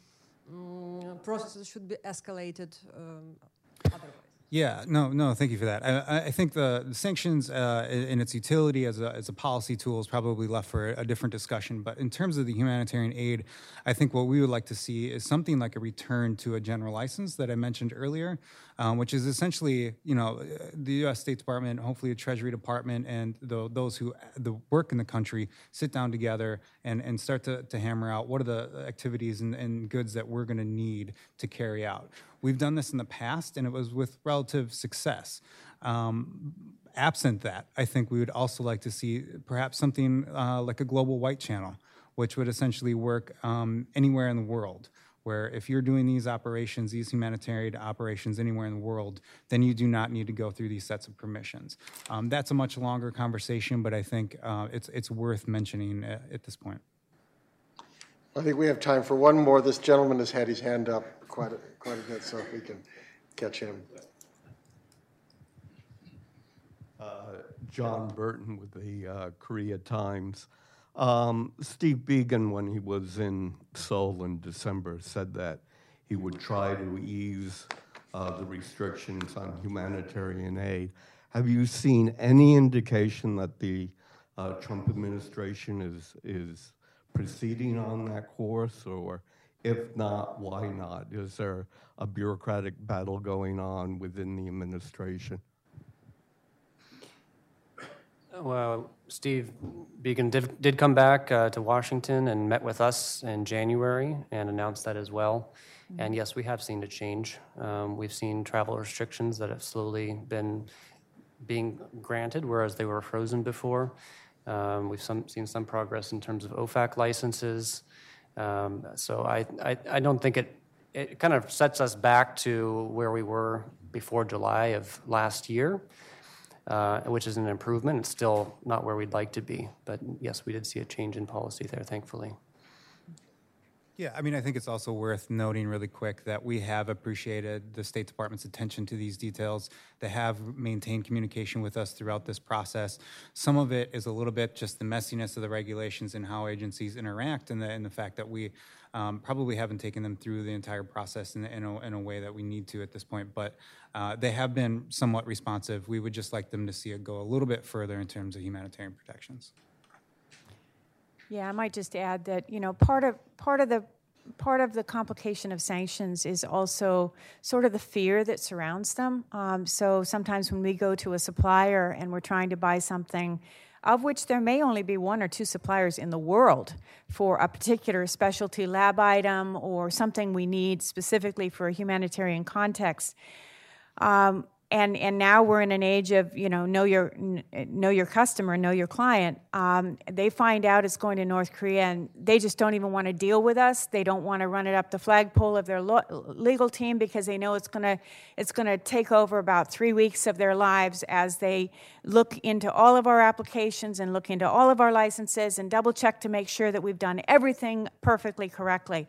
mm, processes should be escalated um, otherwise. Yeah, no, no, thank you for that. I, I- think the, the sanctions uh, in its utility as a, as a policy tool is probably left for a different discussion. But in terms of the humanitarian aid, I think what we would like to see is something like a return to a general license that I mentioned earlier, um, which is essentially, you know, the U.S. State Department, hopefully the Treasury Department, and the, those who the work in the country sit down together and, and start to, to hammer out what are the activities and, and goods that we're going to need to carry out. We've done this in the past, and it was with relative success. Um, absent that, I think we would also like to see perhaps something uh, like a global white channel, which would essentially work um, anywhere in the world. Where if you're doing these operations, these humanitarian operations anywhere in the world, then you do not need to go through these sets of permissions. Um, that's a much longer conversation, but I think uh, it's it's worth mentioning at, at this point. I think we have time for one more. This gentleman has had his hand up quite a, quite a bit, so if we can catch him. Uh, John Burton with the uh, Korea Times. Um, Steve Biegun, when he was in Seoul in December, said that he would try to ease uh, the restrictions on humanitarian aid. Have you seen any indication that the uh, Trump administration is is proceeding on that course, or if not, why not? Is there a bureaucratic battle going on within the administration? Well, Steve Biegun did, did come back uh, to Washington and met with us in January and announced that as well. And yes, we have seen a change. Um, we've seen travel restrictions that have slowly been being granted, whereas they were frozen before. Um, we've some, seen some progress in terms of OFAC licenses. Um, so I, I, I don't think it, it kind of sets us back to where we were before July of last year uh, which is an improvement. It's still not where we'd like to be, but yes, we did see a change in policy there, thankfully. Yeah, I mean, I think it's also worth noting really quick that we have appreciated the State Department's attention to these details. They have maintained communication with us throughout this process. Some of it is a little bit just the messiness of the regulations and how agencies interact, and the, and the fact that we um, probably haven't taken them through the entire process in, in, a, in a way that we need to at this point. But uh, they have been somewhat responsive. We would just like them to see it go a little bit further in terms of humanitarian protections. Yeah, I might just add that, you know, part of, part of the part of the complication of sanctions is also sort of the fear that surrounds them. Um, so sometimes when we go to a supplier and we're trying to buy something, of which there may only be one or two suppliers in the world for a particular specialty lab item or something we need specifically for a humanitarian context. Um, and and now we're in an age of you know know your know your customer, know your client. Um, they find out it's going to North Korea, and they just don't even want to deal with us. They don't want to run it up the flagpole of their lo- legal team because they know it's gonna it's gonna take over about three weeks of their lives as they look into all of our applications and look into all of our licenses and double check to make sure that we've done everything perfectly correctly.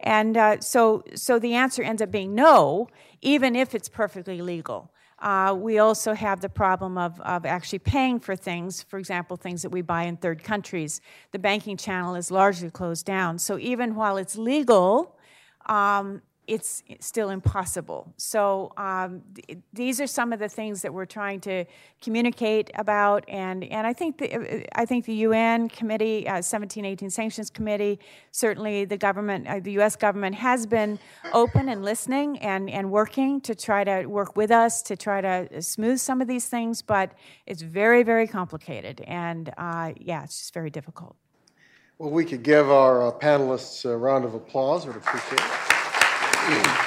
And uh, so so the answer ends up being no, even if it's perfectly legal. Uh, we also have the problem of, of actually paying for things, for example, things that we buy in third countries. The banking channel is largely closed down. So even while it's legal, um, it's still impossible. So um, th- these are some of the things that we're trying to communicate about, and and I think the I think the UN committee, uh, 1718 sanctions committee, certainly the government, uh, the U.S. government has been open and listening and and working to try to work with us to try to smooth some of these things, but it's very very complicated, and uh, yeah, it's just very difficult. Well, we could give our uh, panelists a round of applause. Would appreciate it. Thank you.